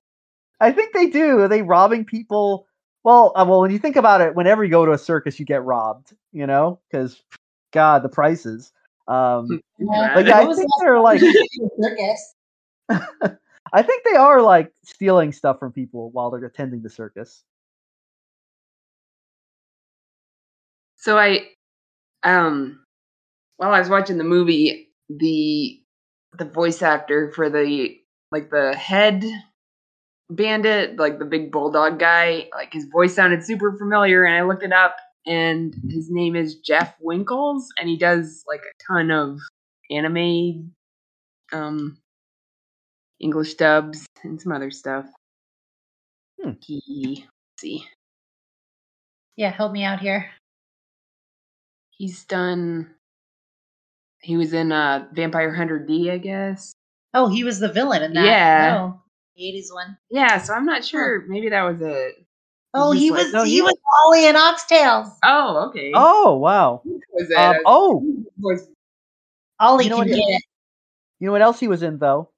D: I think they do. Are they robbing people? Well, uh, well, when you think about it, whenever you go to a circus, you get robbed. You know, because God, the prices. Um,
E: Yeah.
D: but yeah, I think they're like,
C: last time you went to a circus. <laughs>
D: I think they are like stealing stuff from people while they're attending the circus.
E: So I, um, while I was watching the movie, the the voice actor for the like the head bandit, like the big bulldog guy. Like his voice sounded super familiar, and I looked it up, and his name is Jeff Winkless, and he does like a ton of anime, um, English dubs and some other stuff.
D: Hmm.
E: He let's see.
C: Yeah, help me out here.
E: He's done. He was in uh, Vampire Hunter D, I guess.
C: Oh, he was the villain in that.
E: Yeah.
C: Oh, the 80s one.
E: Yeah, so I'm not sure. Maybe that was it.
C: Oh,
E: He's
C: he
E: like-
C: was
D: no,
C: he
D: he-
C: was Ollie in Ox Tales.
E: Oh, okay.
D: Oh wow.
E: was it?
D: Um, oh,
E: was
C: Ollie
D: You know
C: can
D: what
C: get it.
D: you know what else he was in though?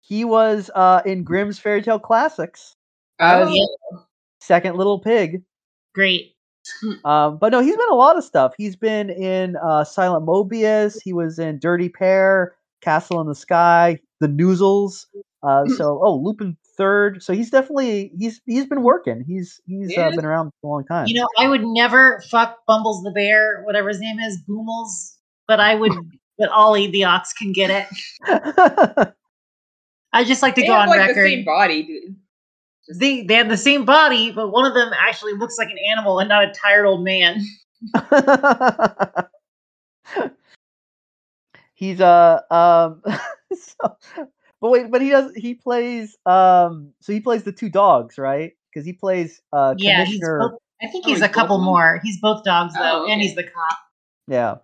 D: He was uh, in Grimm's Fairy Tale Classics,
E: oh,
C: yeah.
D: Second Little Pig.
C: Great.
D: Um, but no, he's been a lot of stuff. He's been in uh, Silent Mobius. He was in Dirty Pair, Castle in the Sky, The Noozles. Uh, so oh, Lupin Third. So he's definitely he's he's been working. He's he's uh, been around for a long time.
C: You know, I would never fuck Bumbles the bear, whatever his name is, Boomles, but I would. <laughs> but Ollie the ox can get it. <laughs> I just like to
E: they
C: go on
E: like
C: record.
E: the same body, dude.
C: They they have the same body, but one of them actually looks like an animal and not a tired old man. <laughs>
D: he's uh um so, but wait but he does he plays um so he plays the two dogs right because he plays uh
C: yeah, he's both, I think
E: Oh,
C: he's
E: he's
C: a couple more. He's both dogs though,
E: Oh,
C: and he's the cop.
D: yeah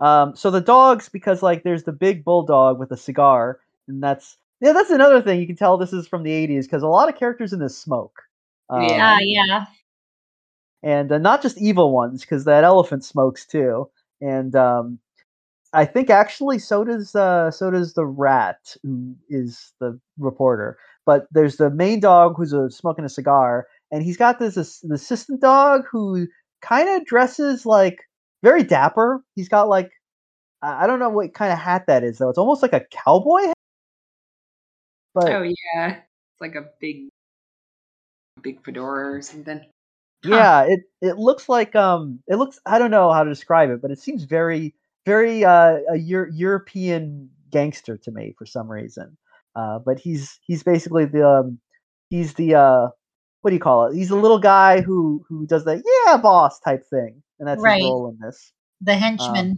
D: um so the dogs because like there's the big bulldog with a cigar and that's yeah that's another thing you can tell this is from the 80s because a lot of characters in this smoke um,
E: Yeah.
C: Ah, yeah.
D: and uh, not just evil ones because that elephant smokes too and um i think actually so does uh so does the rat who is the reporter but there's the main dog who's uh, smoking a cigar and he's got this, this assistant dog who kind of dresses like very dapper. He's got like i don't know what kind of hat that is though. It's almost like a cowboy hat? But
E: Oh yeah, it's like a big, big fedora or something.
D: Yeah, it it looks like um it looks I don't know how to describe it, but it seems very very uh a Euro- European gangster to me for some reason. Uh but he's he's basically the um he's the uh what do you call it? He's a little guy who who does the yeah boss type thing. And that's
C: Right.
D: his role in this.
C: The henchman.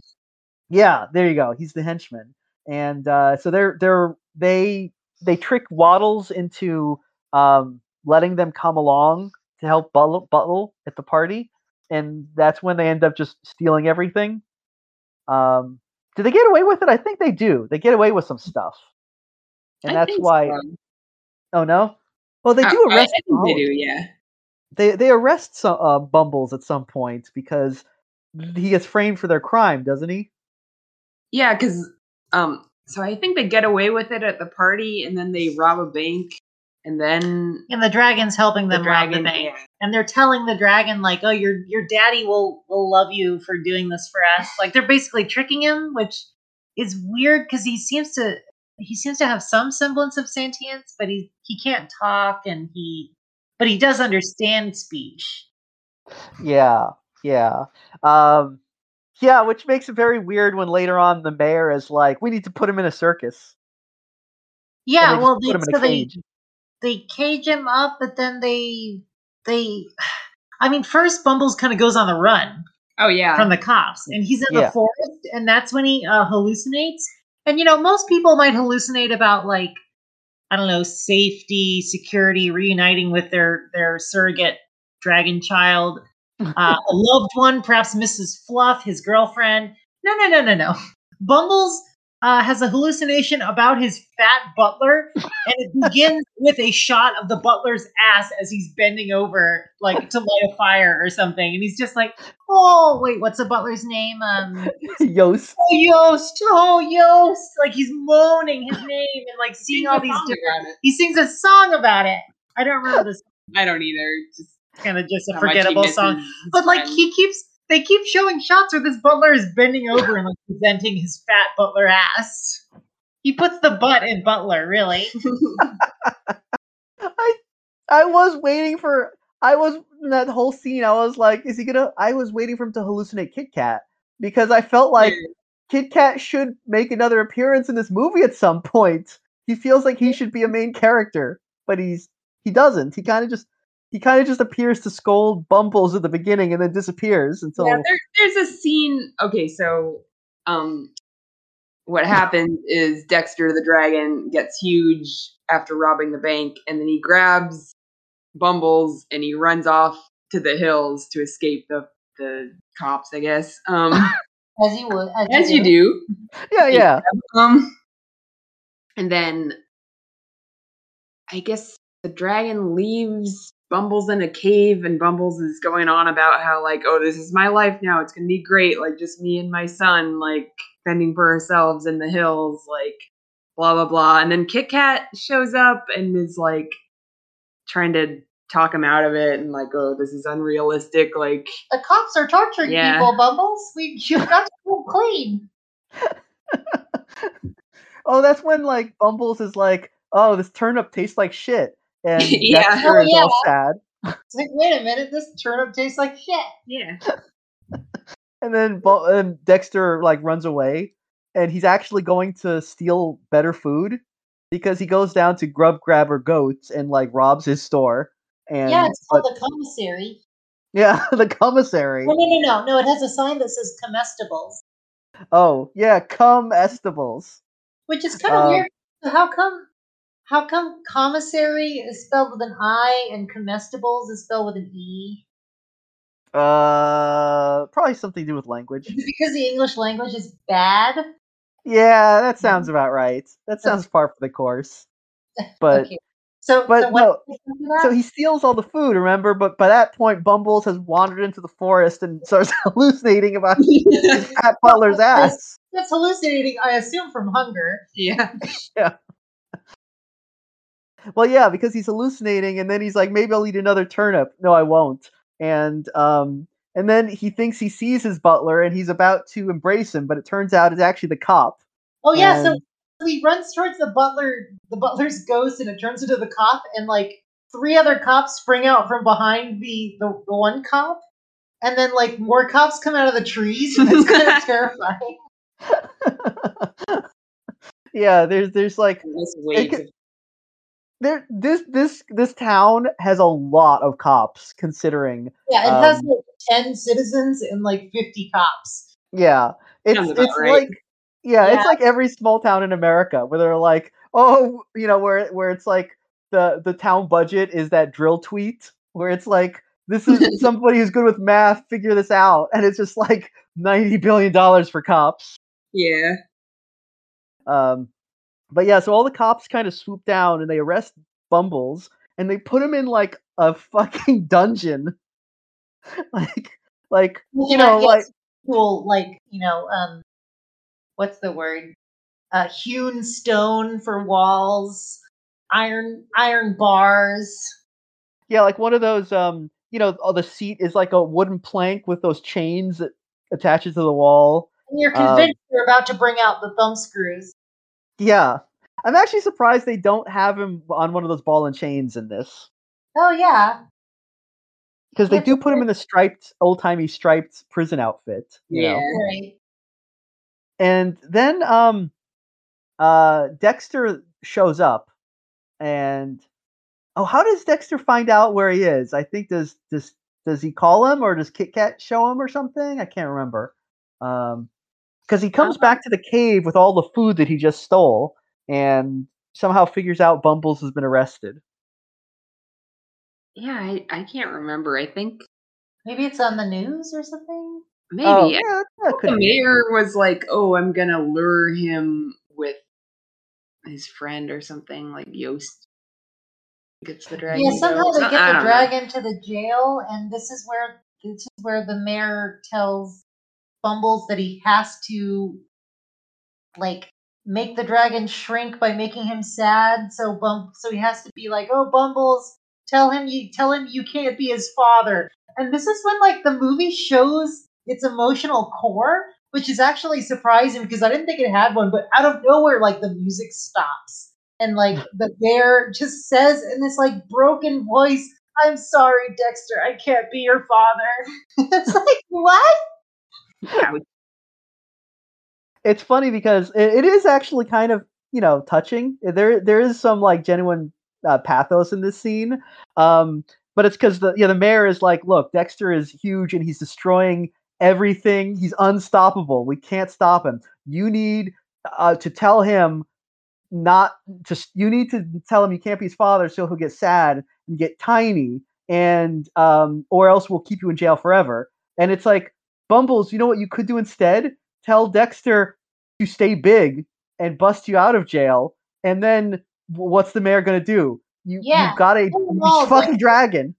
D: Yeah, there you go. He's the henchman. And uh so they're they're they they trick Waddles into um letting them come along to help Buttle, Buttle at the party, and that's when they end up just stealing everything. Um, do they get away with it? I think they do. They get away with some stuff, and
E: I
D: that's
E: think
D: why.
E: so.
D: Oh no! Well, they
E: Uh,
D: do
E: I-
D: arrest.
E: I think they do, yeah.
D: They they arrest some uh, Bumbles at some point because he gets framed for their crime, doesn't he?
E: Yeah, because um, so I think they get away with it at the party, and then they rob a bank, and then
C: And the dragon's helping
E: the
C: them rob the bank.
E: yeah.
C: And they're telling the dragon, like, oh, your your daddy will will love you for doing this for us. Like they're basically tricking him, which is weird because he seems to he seems to have some semblance of sentience, but he he can't talk and he but he does understand speech.
D: Yeah, yeah. Um, yeah, which makes it very weird when later on the mayor is like, "We need to put him in a circus."
C: Yeah,
D: they
C: well, they, so they they cage him up, but then they they. I mean, first Bumbles kind of goes on the run
E: Oh yeah.
C: from the cops, and he's in
D: Yeah.
C: the forest, and that's when he uh, hallucinates. And you know, most people might hallucinate about like I don't know, safety, security, reuniting with their their surrogate dragon child, <laughs> uh, a loved one, perhaps Mrs. Fluff, his girlfriend. No, no, no, no, no. Bumbles uh, has a hallucination about his fat butler, and it begins <laughs> with a shot of the butler's ass as he's bending over, like to light a fire or something. And he's just like, "Oh, wait, what's the butler's name? Um, <laughs>
D: Yost.
C: oh, Yost, oh, Yost!" Like he's moaning his name and like seeing all these different. He sings a song about it. I don't remember this.
E: I don't either. Just
C: Kind of just a
E: how
C: forgettable song. But like he keeps they keep showing shots where this butler is bending over and like presenting his fat butler ass. He puts the butt in butler, really. <laughs>
D: I I was waiting for. I was in that whole scene. I was like, "Is he gonna?" I was waiting for him to hallucinate Kit Kat because I felt like Kit Kat should make another appearance in this movie at some point. he feels like he should be a main character, but he's he doesn't. He kind of just he kind of just appears to scold Bumbles at the beginning and then disappears until
E: Yeah, there, there's a scene. Okay, so um, what happens is Dexter the dragon gets huge after robbing the bank, and then he grabs Bumbles and he runs off to the hills to escape the the cops. I guess. Um, <laughs>
C: As you would. As,
E: as you do.
D: yeah, yeah.
E: Um, and then I guess the dragon leaves Bumbles in a cave, and Bumbles is going on about how like, oh, this is my life now. It's gonna be great. Like just me and my son, like fending for ourselves in the hills, like blah blah blah. And then Kit Kat shows up and is like trying to talk him out of it, and like, oh, this is unrealistic. Like,
C: The cops are torturing
E: Yeah.
C: people, Bumbles. We you've got to go clean. <laughs>
D: Oh, that's when like Bumbles is like, "Oh, this turnip tastes like shit," <laughs> and
E: Yeah.
D: Dexter
C: Oh,
D: is all sad.
C: It's like, wait a minute, this turnip tastes like shit.
E: yeah, <laughs>
D: And then and Dexter like runs away, and he's actually going to steal better food because he goes down to Grub Grabber Goats and like robs his store. And
C: yeah, it's
D: but-
C: called the commissary.
D: yeah, <laughs> the commissary.
C: No, no, no, no, no. It has a sign that says comestibles,
D: Oh yeah, come Estables.
C: which is kind of
D: Um,
C: weird. So how come? How come commissary is spelled with an I and comestibles is spelled with an E?
D: Uh, probably something to do with language.
C: Is it because the English language is bad?
D: Yeah, that sounds about right. That sounds par for the course. <laughs> But
C: okay. So,
D: but
C: so what
D: no, so he steals all the food, remember? But by that point, Bumbles has wandered into the forest and starts <laughs> hallucinating about <laughs> Pat Butler's ass.
C: That's hallucinating, I assume, from hunger.
E: Yeah. yeah.
D: Well, yeah, because he's hallucinating, and then he's like, maybe I'll eat another turnip. No, I won't. And um, and then he thinks he sees his butler, and he's about to embrace him, but it turns out it's actually the cop.
C: Oh yeah, so
D: And-
C: he runs towards the butler, the butler's ghost, and it turns into the cop, and like three other cops spring out from behind the the, the one cop, and then like more cops come out of the trees, and it's kind of <laughs> terrifying. <laughs>
D: yeah, there's there's like
E: This wave
D: could-
E: of-
D: there this this this town has a lot of cops considering
C: Yeah, it has
D: Um,
C: like ten citizens and like fifty cops.
D: Yeah, it's
E: Sounds
D: it's
E: right.
D: like yeah,
C: Yeah.
D: it's like every small town in America where they're like, oh, you know, where where it's like the the town budget is that dril tweet where it's like this is <laughs> somebody who's good with math, figure this out, and it's just like ninety billion dollars for cops.
E: yeah.
D: Um, but yeah, so all the cops kind of swoop down and they arrest Bumbles and they put him in like a fucking <laughs> dungeon, like like you know like
C: cool, like you know, um, what's the word? Uh, hewn stone for walls, iron iron bars.
D: Yeah, like one of those um you know, oh, the seat is like a wooden plank with those chains that attaches to the wall.
C: And you're
D: Um,
C: convinced you're about to bring out the thumb screws.
D: Yeah. I'm actually surprised they don't have him on one of those ball and chains in this.
C: Oh yeah,
D: Because they do put him in a striped, old timey striped prison outfit. You know?
E: Yeah.
C: right.
D: And then um uh Dexter shows up and oh how does Dexter find out where he is? I think does does does he call him or does Kit Kat show him or something? I can't remember. Um because he comes uh-huh. back to the cave with all the food that he just stole and somehow figures out Bumbles has been arrested.
E: Yeah, I, I can't remember. I think
C: Maybe it's on the news or something.
E: Oh, maybe
D: Oh, yeah, that
E: think the
D: be.
E: mayor was like, "Oh, I'm gonna lure him with his friend or something." Like Yost gets the dragon.
C: Yeah, somehow they get the
E: don't know.
C: dragon to the jail, and this is where this is where the mayor tells Bumbles that he has to like make the dragon shrink by making him sad. So Bum so he has to be like, "Oh, Bumbles, tell him you tell him you can't be his father." And this is when like the movie shows its emotional core, which is actually surprising because I didn't think it had one, but out of nowhere like the music stops and like <laughs> the bear just says in this like broken voice, "I'm sorry, Dexter, I can't be your father." <laughs> it's like what?
D: It's funny because it, it is actually kind of you know touching. There there is some like genuine uh, pathos in this scene. Um, but it's because the yeah the mayor is like, look, Dexter is huge and he's destroying everything. He's unstoppable. We can't stop him. You need uh, to tell him not just you need to tell him you can't be his father so he'll get sad and get tiny and um or else we'll keep you in jail forever and it's like bumbles you know what you could do instead tell dexter to stay big and bust you out of jail and then what's the mayor going to do you,
C: Yeah.
D: you've got a fucking
C: like-
D: dragon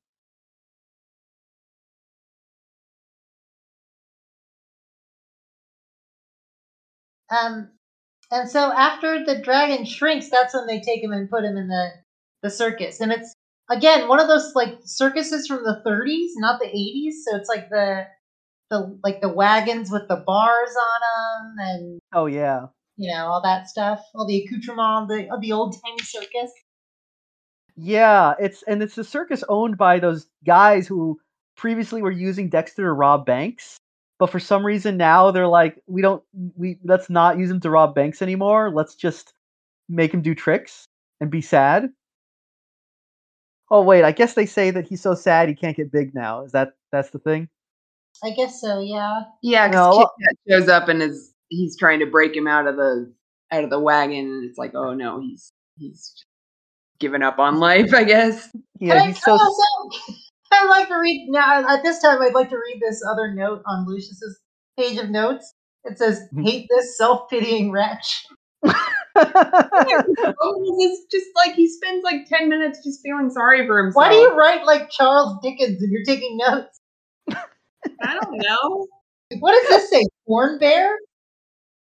C: Um, and so after the dragon shrinks, that's when they take him and put him in the the circus. And it's again one of those like circuses from the 30s, not the 80s. So it's like the the like the wagons with the bars on them, and
D: oh yeah
C: you know all that stuff, all the accoutrement of the of the old timey circus.
D: Yeah, it's and it's a circus owned by those guys who previously were using Dexter to rob banks, but for some reason now they're like, we don't, we let's not use him to rob banks anymore. Let's just make him do tricks and be sad. Oh wait, I guess they say that he's so sad he can't get big now. Is that that's the thing?
C: I guess so. Yeah.
E: Yeah,
D: No,
E: because
D: well-
E: Kit shows up and is he's trying to break him out of the out of the wagon, and it's like, oh no, he's he's given up on life, I guess.
D: Yeah,
C: And I
D: he's so.
C: also, <laughs> I'd like to read now. At this time, I'd like to read this other note on Lucius's page of notes. It says,
D: Mhm.
C: "Hate this self-pitying wretch." <laughs> <laughs>
E: Oh, it's just like he spends like ten minutes just feeling sorry for himself.
C: Why do you write like Charles Dickens if you're taking notes?
E: I don't know.
C: What does this say? Corn bear,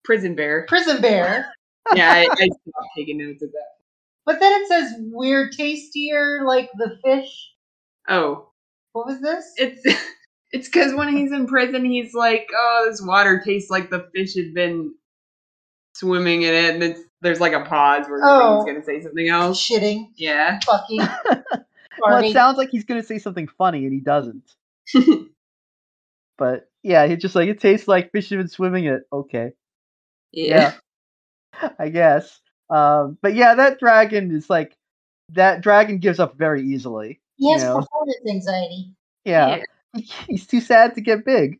E: Prison bear.
C: prison bear. <laughs>
E: Yeah, I, I stopped taking notes of that.
C: But then it says we're tastier like the fish.
E: Oh,
C: What was this?
E: it's <laughs> it's because when he's in prison, he's like, "Oh, this water tastes like the fish had been swimming in it," and it's there's like a pause where
C: Oh.
E: he's gonna say something else.
C: Shitting,
E: Yeah.
C: fucking, <laughs>
D: well, it sounds like he's gonna say something funny and he doesn't. But yeah, he's just like it tastes like fish have been swimming it. Okay.
E: yeah. <laughs>
D: I guess. Um, but yeah, that dragon is like that dragon gives up very easily.
C: he has
D: you know.
C: performance anxiety.
D: Yeah, <laughs> he's too sad to get big.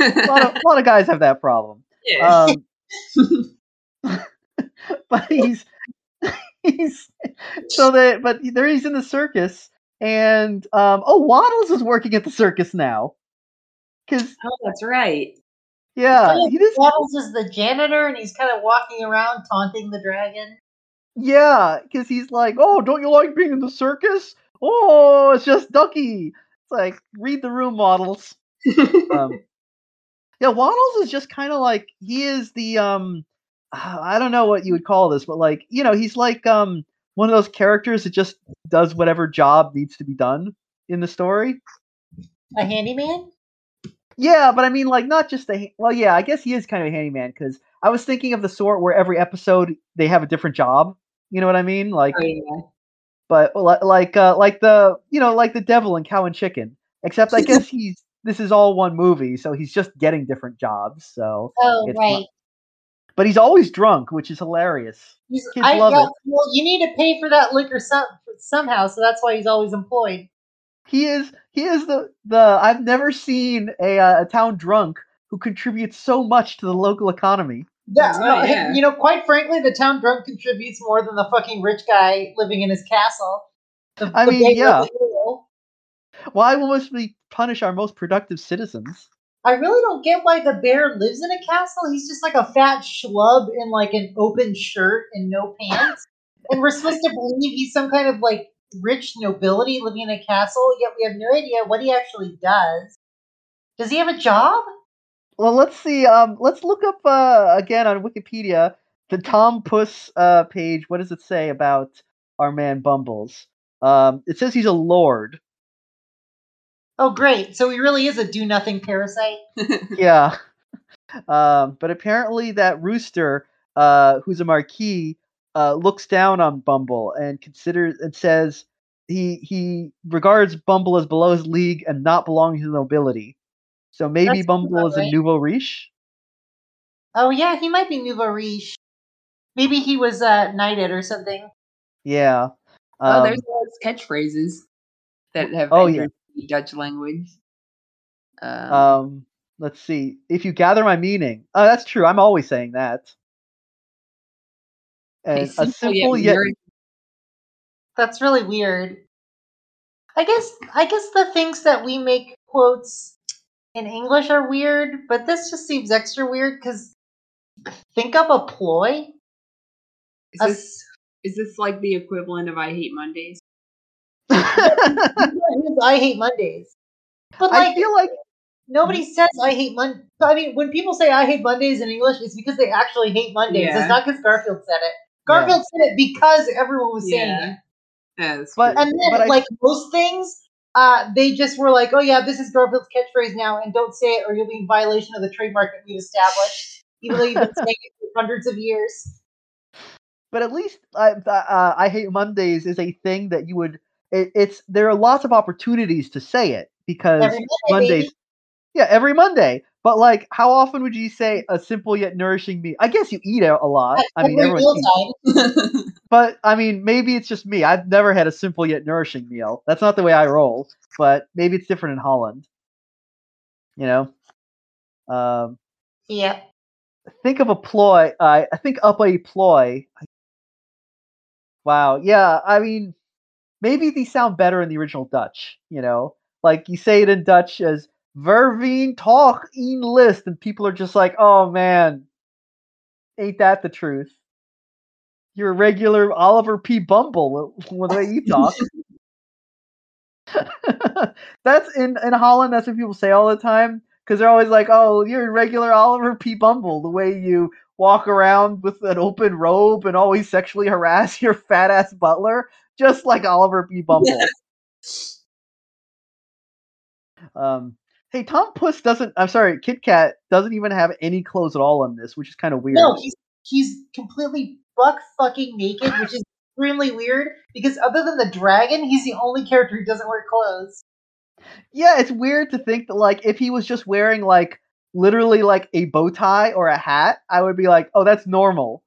D: A lot of, a <laughs> lot of guys have that problem.
E: Yeah.
D: Um, but he's he's so that but there he's in the circus and um oh Waddles is working at the circus now because
E: oh, that's right.
D: yeah he just
C: Waddles is the janitor, and he's kind of walking around taunting the dragon.
D: Yeah, because he's like, "Oh, don't you like being in the circus? Oh, it's just Ducky." It's like, read the room models. Um, <laughs> yeah, Waddles is just kind of like he is the um, uh, I don't know what you would call this, but like you know, he's like um one of those characters that just does whatever job needs to be done in the story.
C: A handyman?
D: Yeah, but I mean, like, not just the. Well, yeah, I guess he is kind of a handyman because I was thinking of the sort where every episode they have a different job. You know what I mean? Like,
E: Oh, yeah.
D: but like uh, like the you know like the devil in Cow and Chicken. Except I guess he's this is all one movie, so he's just getting different jobs. So,
C: Oh, right.
D: but he's always drunk, which is hilarious.
C: He's,
D: Kids
C: I,
D: love
C: yeah,
D: it.
C: Well, you need to pay for that liquor some, somehow, so that's why he's always employed.
D: He is he is the the I've never seen a uh, a town drunk who contributes so much to the local economy.
C: Yeah,
E: Oh,
C: no,
E: yeah.
C: You know, quite frankly, the town drunk contributes more than the fucking rich guy living in his castle. The,
D: I
C: the
D: mean, yeah. Why must we punish our most productive citizens?
C: I really don't get why the bear lives in a castle. He's just like a fat schlub in like an open shirt and no pants. and we're supposed to believe he's some kind of like rich nobility living in a castle, yet we have no idea what he actually does. Does he have a job?
D: Well, let's see. Um, let's look up uh, again on Wikipedia the Tom Puss uh, page. What does it say about our man Bumbles? Um, it says he's a lord.
C: Oh, great. So he really is a do nothing parasite. <laughs>
D: yeah. <laughs> Um, but apparently that rooster, uh, who's a marquis, uh, looks down on Bumble and considers and says he he regards Bumble as below his league and not belonging to the nobility. So maybe
C: That's
D: Bumble
C: about
D: is a
C: right.
D: nouveau riche.
C: Oh, yeah, he might be nouveau riche. Maybe he was uh, knighted or something.
D: Yeah.
E: oh,
D: Um,
E: there's a lot catchphrases that have
D: Oh,
E: the Dutch language. Um,
D: um, let's see. If you gather my meaning, oh, that's true. I'm always saying that. And a simple yet
E: nourishing-
C: That's really weird. I guess I guess the things that we make quotes in English are weird, but this just seems extra weird because think up a ploy.
E: is
C: a
E: this is this like the equivalent of I hate Mondays? <laughs>
C: I hate Mondays. But
D: I feel like
C: nobody mm-hmm. says I hate Mondays. I mean, when people say I hate Mondays in English, it's because they actually hate Mondays.
E: Yeah.
C: It's not because Garfield said it.
D: Yeah.
C: Garfield said it because everyone was saying
E: Yeah.
C: it.
E: Yeah,
D: But-
C: And then,
D: But I-
C: like most things, uh, they just were like, "Oh yeah, this is Garfield's catchphrase now, and don't say it, or you'll be in violation of the trademark that we've established." Even though you've been saying it for hundreds of years.
D: but at least I, uh, I hate Mondays is a thing that you would. It, it's there are lots of opportunities to say it because
C: Every Monday,
D: Mondays.
C: baby.
D: Yeah, every Monday. But like, how often would you say a simple yet nourishing meal? I guess you eat out a lot. I mean,
C: Every
D: everyone eats, <laughs> but I mean, maybe it's just me. I've never had a simple yet nourishing meal. That's not the way I roll. But maybe it's different in Holland. You know. Um,
C: Yeah.
D: think of a ploy. I I think up a ploy. Wow. Yeah. I mean, maybe these sound better in the original Dutch. You know, like you say it in Dutch as "Verveen talk in list," and people are just like, "Oh man, ain't that the truth?" You're a regular Oliver P. Bumble with, the way you talk. <laughs> <laughs> that's in in Holland. That's what people say all the time because they're always like, "Oh, you're a regular Oliver P. Bumble." The way you walk around with an open robe and always sexually harass <laughs> your fat ass butler, just like Oliver P. Bumble. um, hey, Tom Puss doesn't. I'm sorry, Kit Kat doesn't even have any clothes at all on this, which is kind of weird.
C: No, he's he's completely buck fucking naked, which is extremely weird because other than the dragon, he's the only character who doesn't wear clothes.
D: yeah, it's weird to think that like if he was just wearing like literally like a bow tie or a hat, I would be like, oh, that's normal.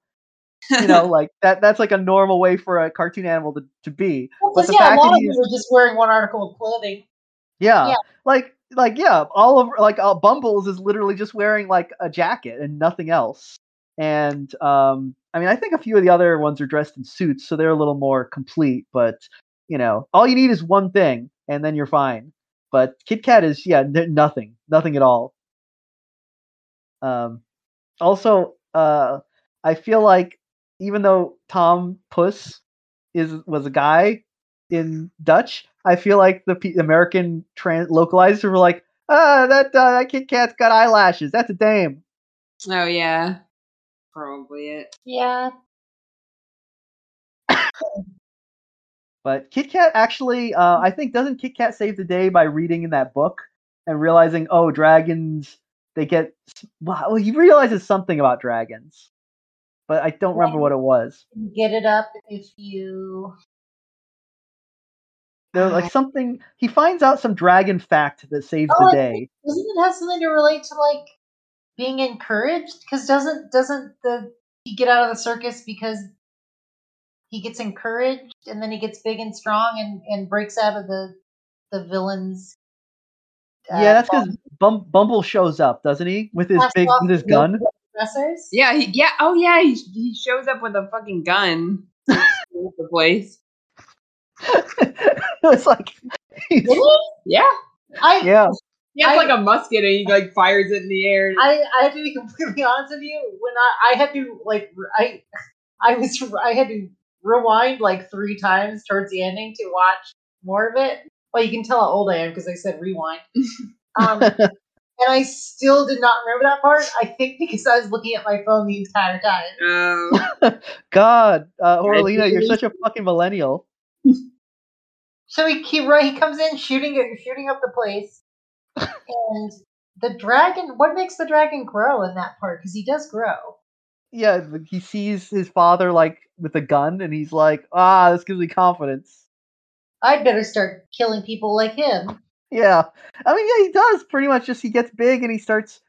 D: You know, <laughs> like that that's like a normal way for a cartoon animal to, to be. But
C: Because
D: the
C: yeah, a
D: fact
C: lot
D: that
C: of them are just wearing one article of clothing.
D: yeah,
C: Yeah.
D: like like yeah, all of like uh, Bumbles is literally just wearing like a jacket and nothing else. And um, I mean, I think a few of the other ones are dressed in suits, so they're a little more complete. But you know, all you need is one thing, and then you're fine. But Kit Kat is yeah, n- nothing, nothing at all. Um, also, uh, I feel like even though Tom Puss is was a guy in Dutch, I feel like the P- American trans localizers were like, ah, that uh, that Kit Kat's got eyelashes. That's a dame.
E: oh yeah, probably it.
C: Yeah.
D: But Kit Kat actually, uh, I think, doesn't Kit Kat save the day by reading in that book and realizing, oh, dragons, they get. Well, he realizes something about dragons, but I don't remember what it was.
C: Get it up if you
D: There, like something. He finds out some dragon fact that saves
C: Oh,
D: the day.
C: doesn't it have something to relate to like being encouraged? Because doesn't doesn't the he get out of the circus because he gets encouraged and then he gets big and strong and and breaks out of the the villains. uh,
D: yeah, that's because. Bum- Bumble shows up, doesn't he, with his big with his gun?
C: Dressers.
E: Yeah, he, yeah. Oh yeah, he, he shows up with a fucking gun. <laughs> the place. <laughs>
D: it's like,
E: Yeah,
C: I
D: yeah,
E: he has
C: I-
E: like a musket and he like fires it in the air.
C: I, I have to be <laughs> completely honest with you. When I, I had to like I I was I had to rewind like three times towards the ending to watch more of it. Well, you can tell how old I am because I said rewind. <laughs> Um, and I still did not remember that part. I think because I was looking at my phone the entire time.
E: Um,
D: God, uh, Aurelina, you're such a fucking millennial.
C: So he he, right, he comes in shooting it, shooting up the place, and the dragon. What makes the dragon grow in that part? Because he does grow.
D: Yeah, he sees his father like with a gun, and he's like, ah, this gives me confidence.
C: I'd better start killing people like him.
D: Yeah, I mean, yeah, he does pretty much. Just he gets big and he starts.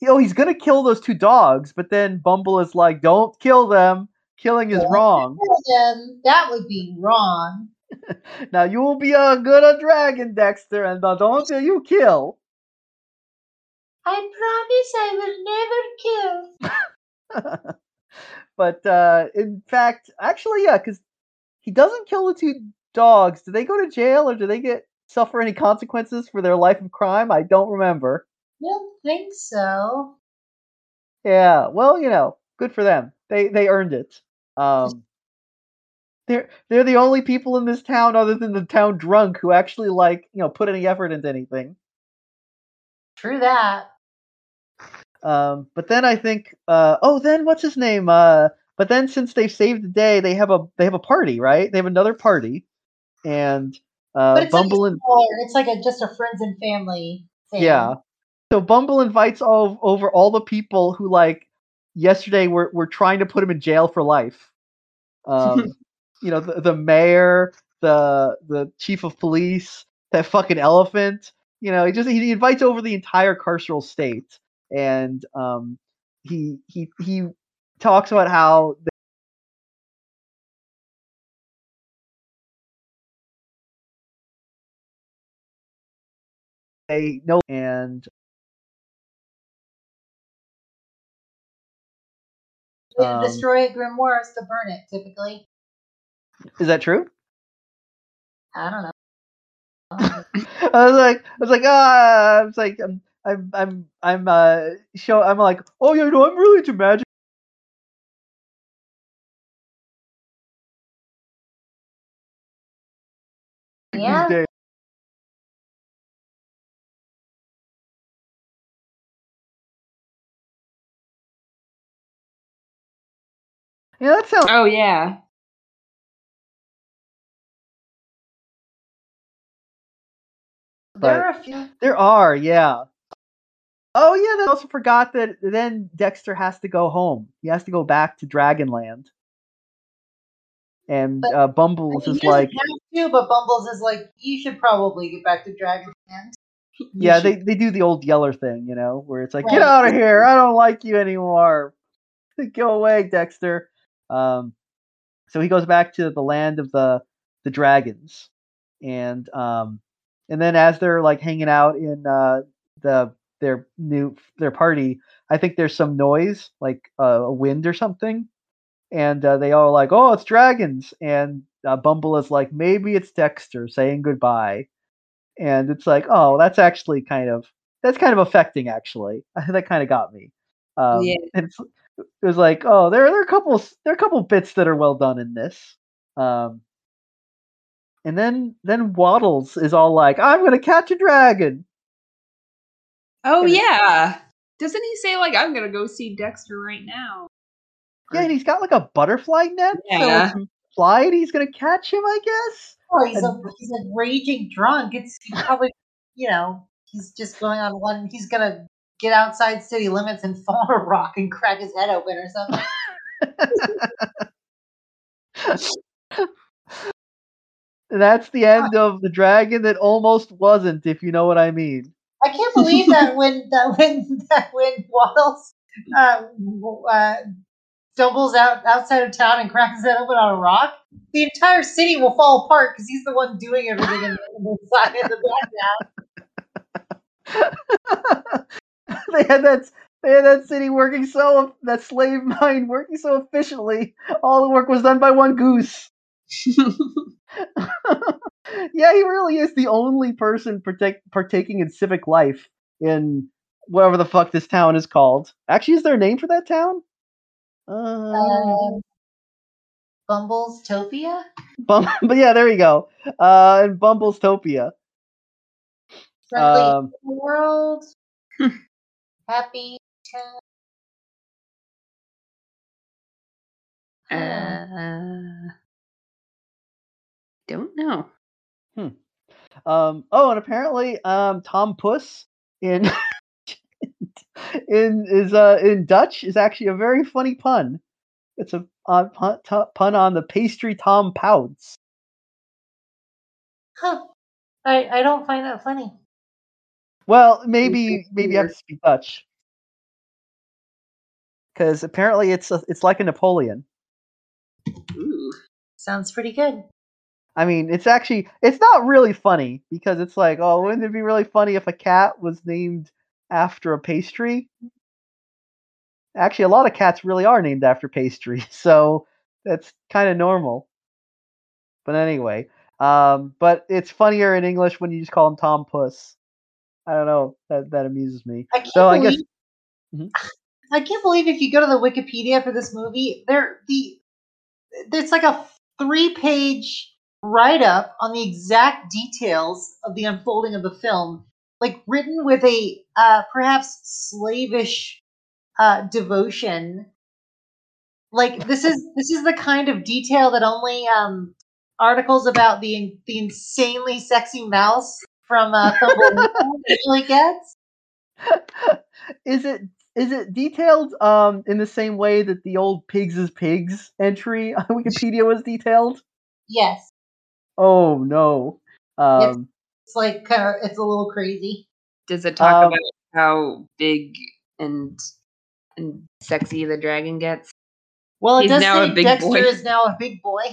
D: You know, he's gonna kill those two dogs, but then Bumble is like, "Don't kill them." Killing is wrong.
C: That would be wrong. <laughs>
D: Now you will be a good a dragon, Dexter, and uh, don't you kill.
C: I promise I will never kill. <laughs>
D: but uh, in fact, actually, yeah, because he doesn't kill the two dogs. Do they go to jail or do they get suffer any consequences for their life of crime? I don't remember.
C: Don't think so.
D: Yeah, well, you know, good for them. They they earned it. Um, they're they're the only people in this town other than the town drunk who actually like you know put any effort into anything.
C: True that.
D: Um, but then I think, uh, oh, then what's his name? Uh, but then since they've saved the day, they have a they have a party, right? They have another party, and uh,
C: But it's
D: Bumble
C: like
D: and
C: it's like a just a friends and family thing.
D: yeah. So Bumble invites all over all the people who like yesterday were were trying to put him in jail for life. Um, <laughs> you know, the, the mayor, the the chief of police, that fucking elephant. You know, he just he invites over the entire carceral state, and um, he he he talks about how they know and Um,
C: destroy a grimoire is to burn it, typically.
D: is that true?
C: I don't know. <laughs>
D: I was like, I was like, ah, I was like, I'm, I'm, I'm, I'm, uh, show, I'm like, oh, yeah, no, I'm really into magic.
C: Yeah.
D: Yeah, that sounds.
E: Oh yeah.
C: There are a few.
D: There are, yeah. Oh yeah, they also forgot that then Dexter has to go home. He has to go back to Dragonland. And
C: But-
D: uh, Bumbles
C: He
D: is like,
C: have to, but Bumbles is like, you should probably get back to Dragonland. <laughs>
D: Yeah,
E: should- <laughs>
D: they, they do the old Yeller thing, you know, where it's like,
C: Right.
D: get out of here, I don't like you anymore. <laughs> Go away, Dexter. Um, so he goes back to the land of the the dragons, and um, and then as they're like hanging out in uh, the their new their party, I think there's some noise, like uh, a wind or something, and uh, they all are like, oh, it's dragons, and uh, Bumble is like, maybe it's Dexter saying goodbye, and it's like, oh, that's actually kind of that's kind of affecting, actually. <laughs> that kind of got me. Um,
E: Yeah.
D: it's, it was like, oh, there, there are a couple, there are a couple bits that are well done in this. Um, and then, then Waddles is all like, I'm gonna catch a dragon.
E: Oh
D: and
E: yeah. Doesn't he say like I'm gonna go see Dexter right now?
D: Yeah, and he's got like a butterfly net. So
E: Yeah.
D: it's implied he's gonna catch him, I guess.
C: Oh, he's a he's a raging drunk. It's he's probably you know he's just going on one. He's gonna get outside city limits and <laughs> fall on a rock and crack his head open or something. <laughs>
D: That's the end <laughs> of the dragon that almost wasn't, if you know what I mean.
C: I can't believe that when that when that when Waddles uh, uh, stumbles out outside of town and cracks his head open on a rock, the entire city will fall apart because he's the one doing everything in the, in the side in the background. <laughs>
D: they had that they had that city working so that slave <laughs> mine working so efficiently. All the work was done by one goose. <laughs> yeah, he really is the only person partake, partaking in civic life in whatever the fuck this town is called. Actually, is there a name for that town? Uh,
C: Um, Bumbles Topia.
D: Bum- but yeah, there you go. Uh, and Bumblestopia.
C: Friendly
D: Um,
C: world. Happy town.
E: uh, don't know.
D: Um, oh, and apparently, um, Tom Puss in <laughs> in is uh in Dutch is actually a very funny pun. It's a uh, pun, t- pun on the pastry Tom Pouts.
C: Huh. I, I don't find that funny.
D: Well, maybe maybe you have to speak Dutch because apparently it's a, it's like a Napoleon.
E: Ooh.
C: Sounds pretty good.
D: I mean, it's actually it's not really funny because it's like, oh, wouldn't it be really funny if a cat was named after a pastry? Actually, a lot of cats really are named after pastry, <laughs> so that's kind of normal. But anyway, um, but it's funnier in English when you just call him Tom Puss. I don't know. That that amuses me.
C: I can't
D: So I guess
C: believe
D: Mhm. <sighs>
C: I can't believe if you go to the Wikipedia for this movie, there the there's like a three page write up on the exact details of the unfolding of the film, like written with a uh, perhaps slavish uh, devotion. Like this is this is the kind of detail that only um, articles about the the insanely sexy mouse from uh, Thumbelina <laughs> usually gets.
D: is it is it detailed um in the same way that the old pigs is pigs entry <laughs> on Wikipedia was detailed?
C: Yes.
D: Oh no. Um
C: it's like kind of it's a little crazy.
E: Does it talk
D: Um,
E: about how big and and sexy the dragon gets?
C: Well, it
E: He's
C: does
E: now a
C: say
E: big
C: Dexter
E: boy.
C: is now a big boy.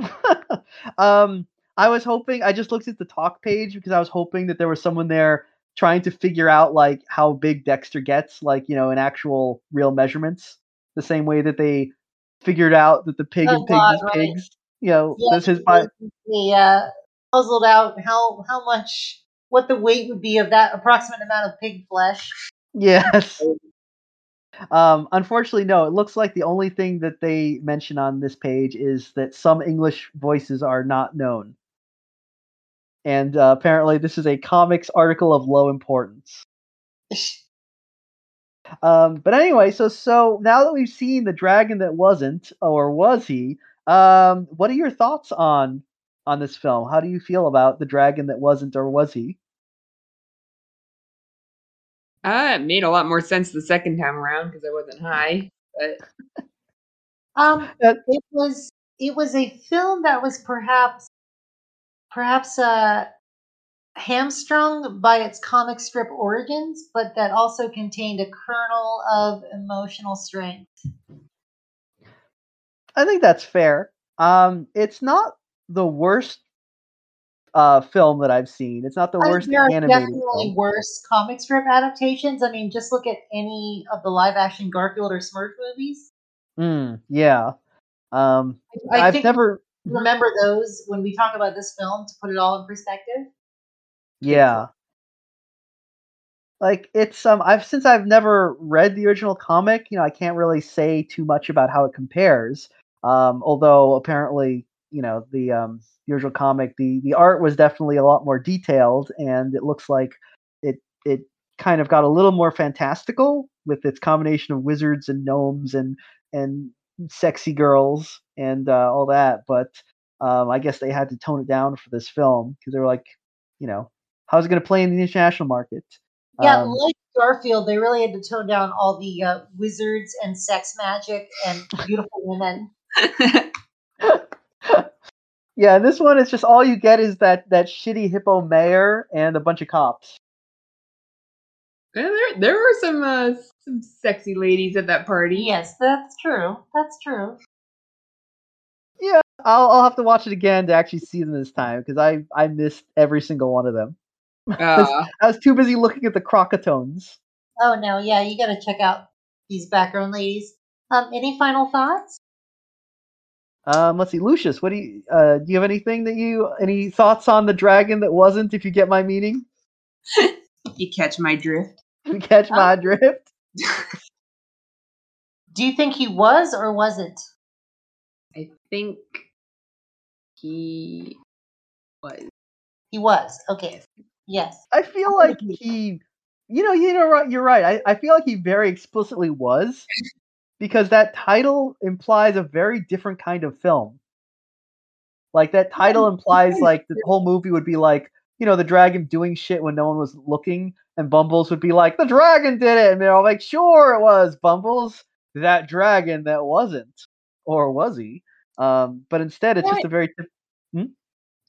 C: <laughs>
D: um I was hoping I just looked at the talk page because I was hoping that there was someone there trying to figure out like how big Dexter gets, like, you know, in actual real measurements. The same way that they figured out that the pig
C: Oh,
D: and pigs
C: God,
D: is
C: right.
D: pigs. You know,
C: Yeah,
D: does his body
C: They uh, puzzled out how how much what the weight would be of that approximate amount of pig flesh.
D: Yes. Um, unfortunately, no. It looks like the only thing that they mention on this page is that some English voices are not known. And uh, apparently, this is a comics article of low importance. <laughs> Um, but anyway, so so now that we've seen the dragon that wasn't, or was he? Um, what are your thoughts on on this film? How do you feel about the dragon that wasn't, or was he?
E: Uh, it made a lot more sense the second time around because I wasn't high. But <laughs>
C: Um, it was it was a film that was perhaps perhaps uh hamstrung by its comic strip origins, but that also contained a kernel of emotional strength.
D: I think that's fair. Um, it's not the worst uh, film that I've seen. It's not the
C: I mean,
D: worst
C: there are definitely
D: film.
C: worse comic strip adaptations. I mean, just look at any of the live action Garfield or Smurf movies.
D: Mm, yeah. Um,
C: I
D: I've
C: think
D: never.
C: Remember those when we talk about this film to put it all in perspective.
D: Yeah. Like it's um I've since I've never read the original comic, you know, I can't really say too much about how it compares. Um although apparently, you know, the um the original comic, the the art was definitely a lot more detailed and it looks like it it kind of got a little more fantastical with its combination of wizards and gnomes and and sexy girls and uh, all that, but um I guess they had to tone it down for this film because they were like, you know, how's it going to play in the international market?
C: Yeah,
D: Um,
C: like Garfield, they really had to tone down all the uh, wizards and sex magic and beautiful women. <laughs>
D: yeah, this one is just all you get is that that shitty hippo mayor and a bunch of cops.
E: Yeah, there, there were some uh, some sexy ladies at that party.
C: Yes, that's true. That's true.
D: Yeah, I'll I'll have to watch it again to actually see them this time because I I missed every single one of them. <laughs>
E: Uh,
D: I was too busy looking at the crocatones.
C: Oh no, yeah, you got to check out these background ladies. Um, any final thoughts?
D: Um, let's see, Lucius, what do you uh do? You have anything that you any thoughts on the dragon that wasn't? If you get my meaning, <laughs>
E: you catch my drift. <laughs>
D: you catch my drift.
C: Do you think he was or wasn't?
E: I think he was.
C: He was. Okay. Yes.
D: I feel like he, you know, you know, right, you're right. I, I feel like he very explicitly was, <laughs> because that title implies a very different kind of film. Like that title implies like the whole movie would be like, you know, the dragon doing shit when no one was looking, and Bumbles would be like, the dragon did it, and they're all like, sure it was Bumbles, that dragon that wasn't, or was he? Um, but instead, it's just a very diff-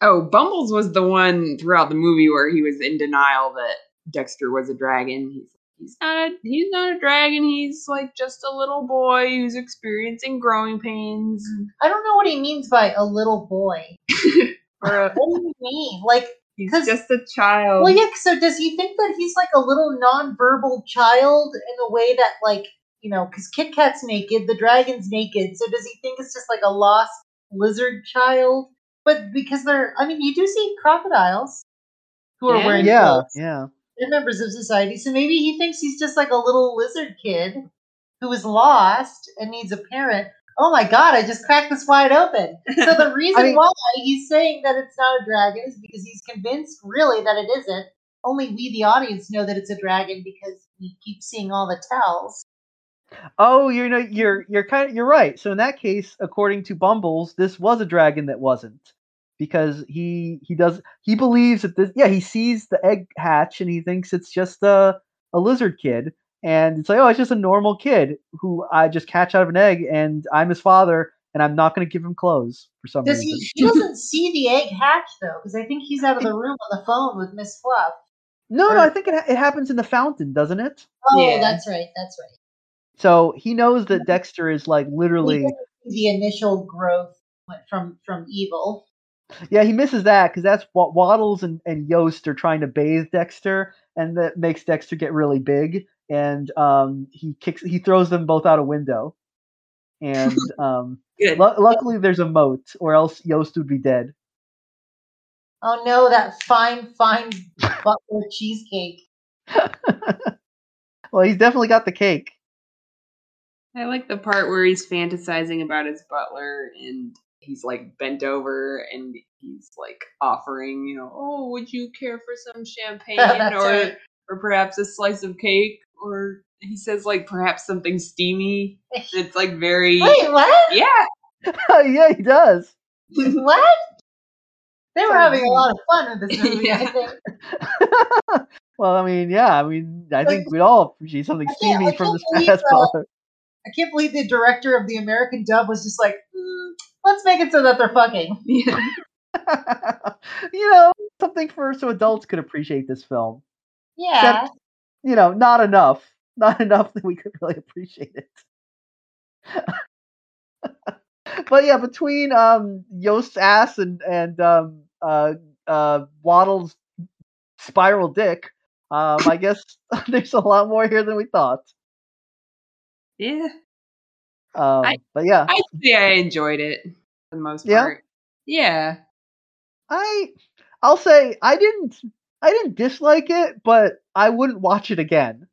E: Oh, Bumbles was the one throughout the movie where he was in denial that Dexter was a dragon. He's he's not a he's not a dragon. He's like just a little boy who's experiencing growing pains.
C: I don't know what he means by a little boy. <laughs>
E: Or a,
C: What do you mean? Like,
E: he's
C: 'Cause-
E: just a child.
C: well, yeah. So does he think that he's like a little non-verbal child in a way that, like, you know, because Kit Kat's naked, the dragon's naked. So does he think it's just like a lost lizard child? But because they're, I mean, you do see crocodiles who are
E: Yeah.
C: wearing
D: Yeah,
C: clothes.
D: yeah.
C: They're members of society. So maybe he thinks he's just like a little lizard kid who is lost and needs a parent. Oh my god, I just cracked this wide open. So the <laughs> reason
D: mean-
C: why he's saying that it's not a dragon is because he's convinced really that it isn't. Only we, the audience, know that it's a dragon because we keep seeing all the tells.
D: Oh, you know, you're you're kind of you're right. So in that case, according to Bumbles, this was a dragon that wasn't because he he does he believes that this yeah he sees the egg hatch and he thinks it's just a a lizard kid and it's like oh it's just a normal kid who I just catch out of an egg and I'm his father and I'm not going to give him clothes for some
C: Does
D: reason.
C: he? He doesn't see the egg hatch though, because I think he's out of the room on the phone with Miss Fluff.
D: No, no, I think it it happens in the fountain, doesn't it?
C: Oh,
E: Yeah.
C: that's right. That's right.
D: So he knows that Dexter is like literally
C: the initial growth went from from evil.
D: Yeah, he misses that because that's what Waddles and, and Yost are trying to bathe Dexter, and that makes Dexter get really big, and um, he kicks, he throws them both out a window, and <laughs> um, lu- luckily there's a moat, or else Yost would be dead.
C: Oh no, that fine, fine butler <laughs> cheesecake.
D: well, he's definitely got the cake.
E: I like the part where he's fantasizing about his butler and he's like bent over and he's like offering, you know, oh, would you care for some <laughs> champagne or
C: right.
E: or perhaps a slice of cake or he says like perhaps something steamy. <laughs> It's like very
C: Wait, what?
E: yeah. <laughs>
D: yeah, he does. <laughs>
C: what? They were having a lot of fun with this movie. I think.
D: well, I mean, yeah, I mean, I think we'd all appreciate something steamy from this past
C: uh. I can't believe the director of the American dub was just like, "Hmm, let's make it so that they're fucking.
E: Yeah.
D: you know, something for so adults could appreciate this film.
C: Yeah.
D: Except, you know, not enough. Not <laughs> enough that we could really appreciate it. <laughs> but yeah, between um Yost's ass and and um uh uh Waddle's spiral dick, um I guess <laughs> there's a lot more here than we thought.
E: Yeah.
D: Um
E: I-
D: but yeah,
E: I say I enjoyed it for the most
D: Yeah?
E: part. Yeah.
D: I I'll say I didn't I didn't dislike it, but I wouldn't watch it again.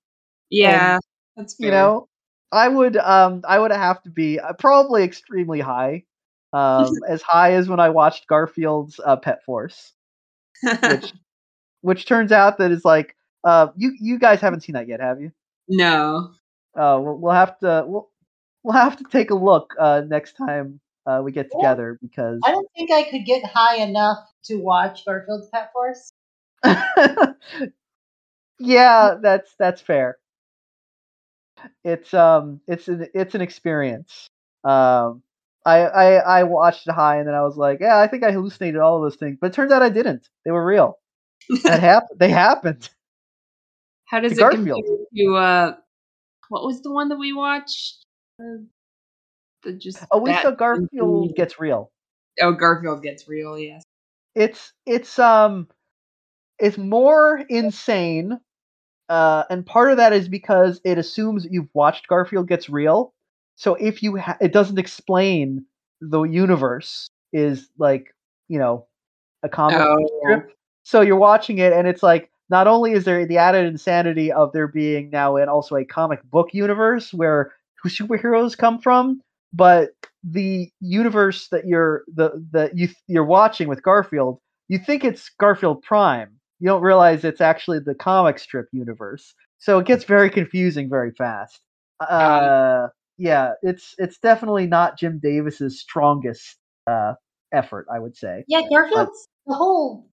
E: Yeah. that's fair.
D: you know i would um i would have to be uh, probably extremely high um <laughs> as high as when i watched garfield's uh, pet force which <laughs> which turns out that is like uh you you guys haven't seen that yet have you
E: no.
D: uh we'll, we'll have to we'll, we'll have to take a look uh next time uh we get together because
C: I don't think I could get high enough to watch Garfield's Pet Force. <laughs>
D: yeah that's that's fair it's um it's an it's an experience um I, I I watched it high and then I was like, yeah, I think I hallucinated all of those things, but it turns out I didn't. They were real. That <laughs> happened. They happened.
E: How does
D: To
E: it
D: Garfield.
E: compare to uh what was the one that we watched? Uh, the just
D: Oh, we saw Garfield
E: goofy-
D: gets real.
E: Oh, Garfield gets real, yes.
D: It's it's um it's more insane, uh, and part of that is because it assumes that you've watched Garfield gets real. So if you ha- it doesn't explain the universe is like you know a comic
E: Oh,
D: strip. So you're watching it, and it's like not only is there the added insanity of there being now and also a comic book universe where who superheroes come from, but the universe that you're the that you you're watching with Garfield, you think it's Garfield Prime. You don't realize it's actually the comic strip universe. So it gets very confusing very fast. Uh, yeah, it's it's definitely not Jim Davis's strongest uh, effort, I would say.
C: Yeah, Garfield's the whole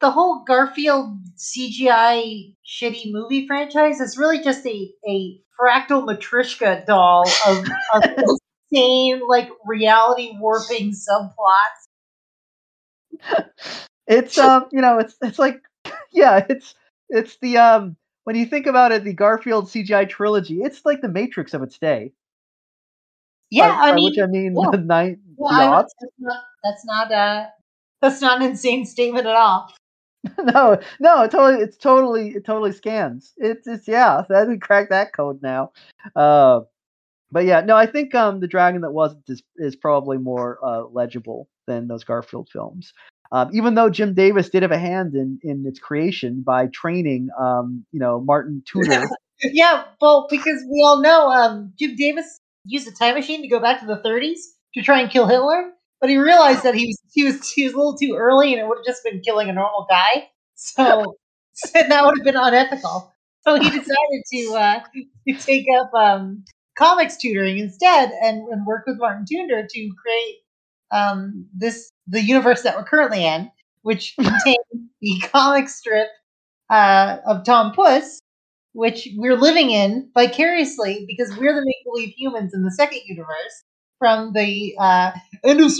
C: the whole Garfield CGI shitty movie franchise is really just a a fractal matryoshka doll of, of <laughs> insane like reality warping subplots.
D: it's um you know it's it's like yeah it's it's the um when you think about it, the Garfield CGI trilogy, it's like the Matrix of its day.
C: Yeah,
D: By-
C: I
D: by
C: mean,
D: which I mean
C: yeah.
D: the nine
C: well,
D: the
C: that's not that's not uh that's not an insane statement at all. <laughs>
D: no, no, it totally, it's totally, it totally scans. It's, it's yeah, <laughs> that we cracked that code now. Uh, but yeah, no, I think um, the Dragon that wasn't is, is probably more uh, legible than those Garfield films. Um, even though Jim Davis did have a hand in in its creation by training, um, you know, Martin <laughs> Tudor.
C: Yeah, well, because we all know um, Jim Davis used a time machine to go back to the 30s to try and kill Hitler, but he realized that he was he was he was a little too early, and it would have just been killing a normal guy. So <laughs> and that would have been unethical. So he <laughs> decided to uh, to take up um, comics tutoring instead, and, and work with Marten Toonder to create um, this the universe that we're currently in, which <laughs> contains the comic strip uh, of Tom Puss, which we're living in vicariously because we're the make believe humans in the second universe from the uh, end of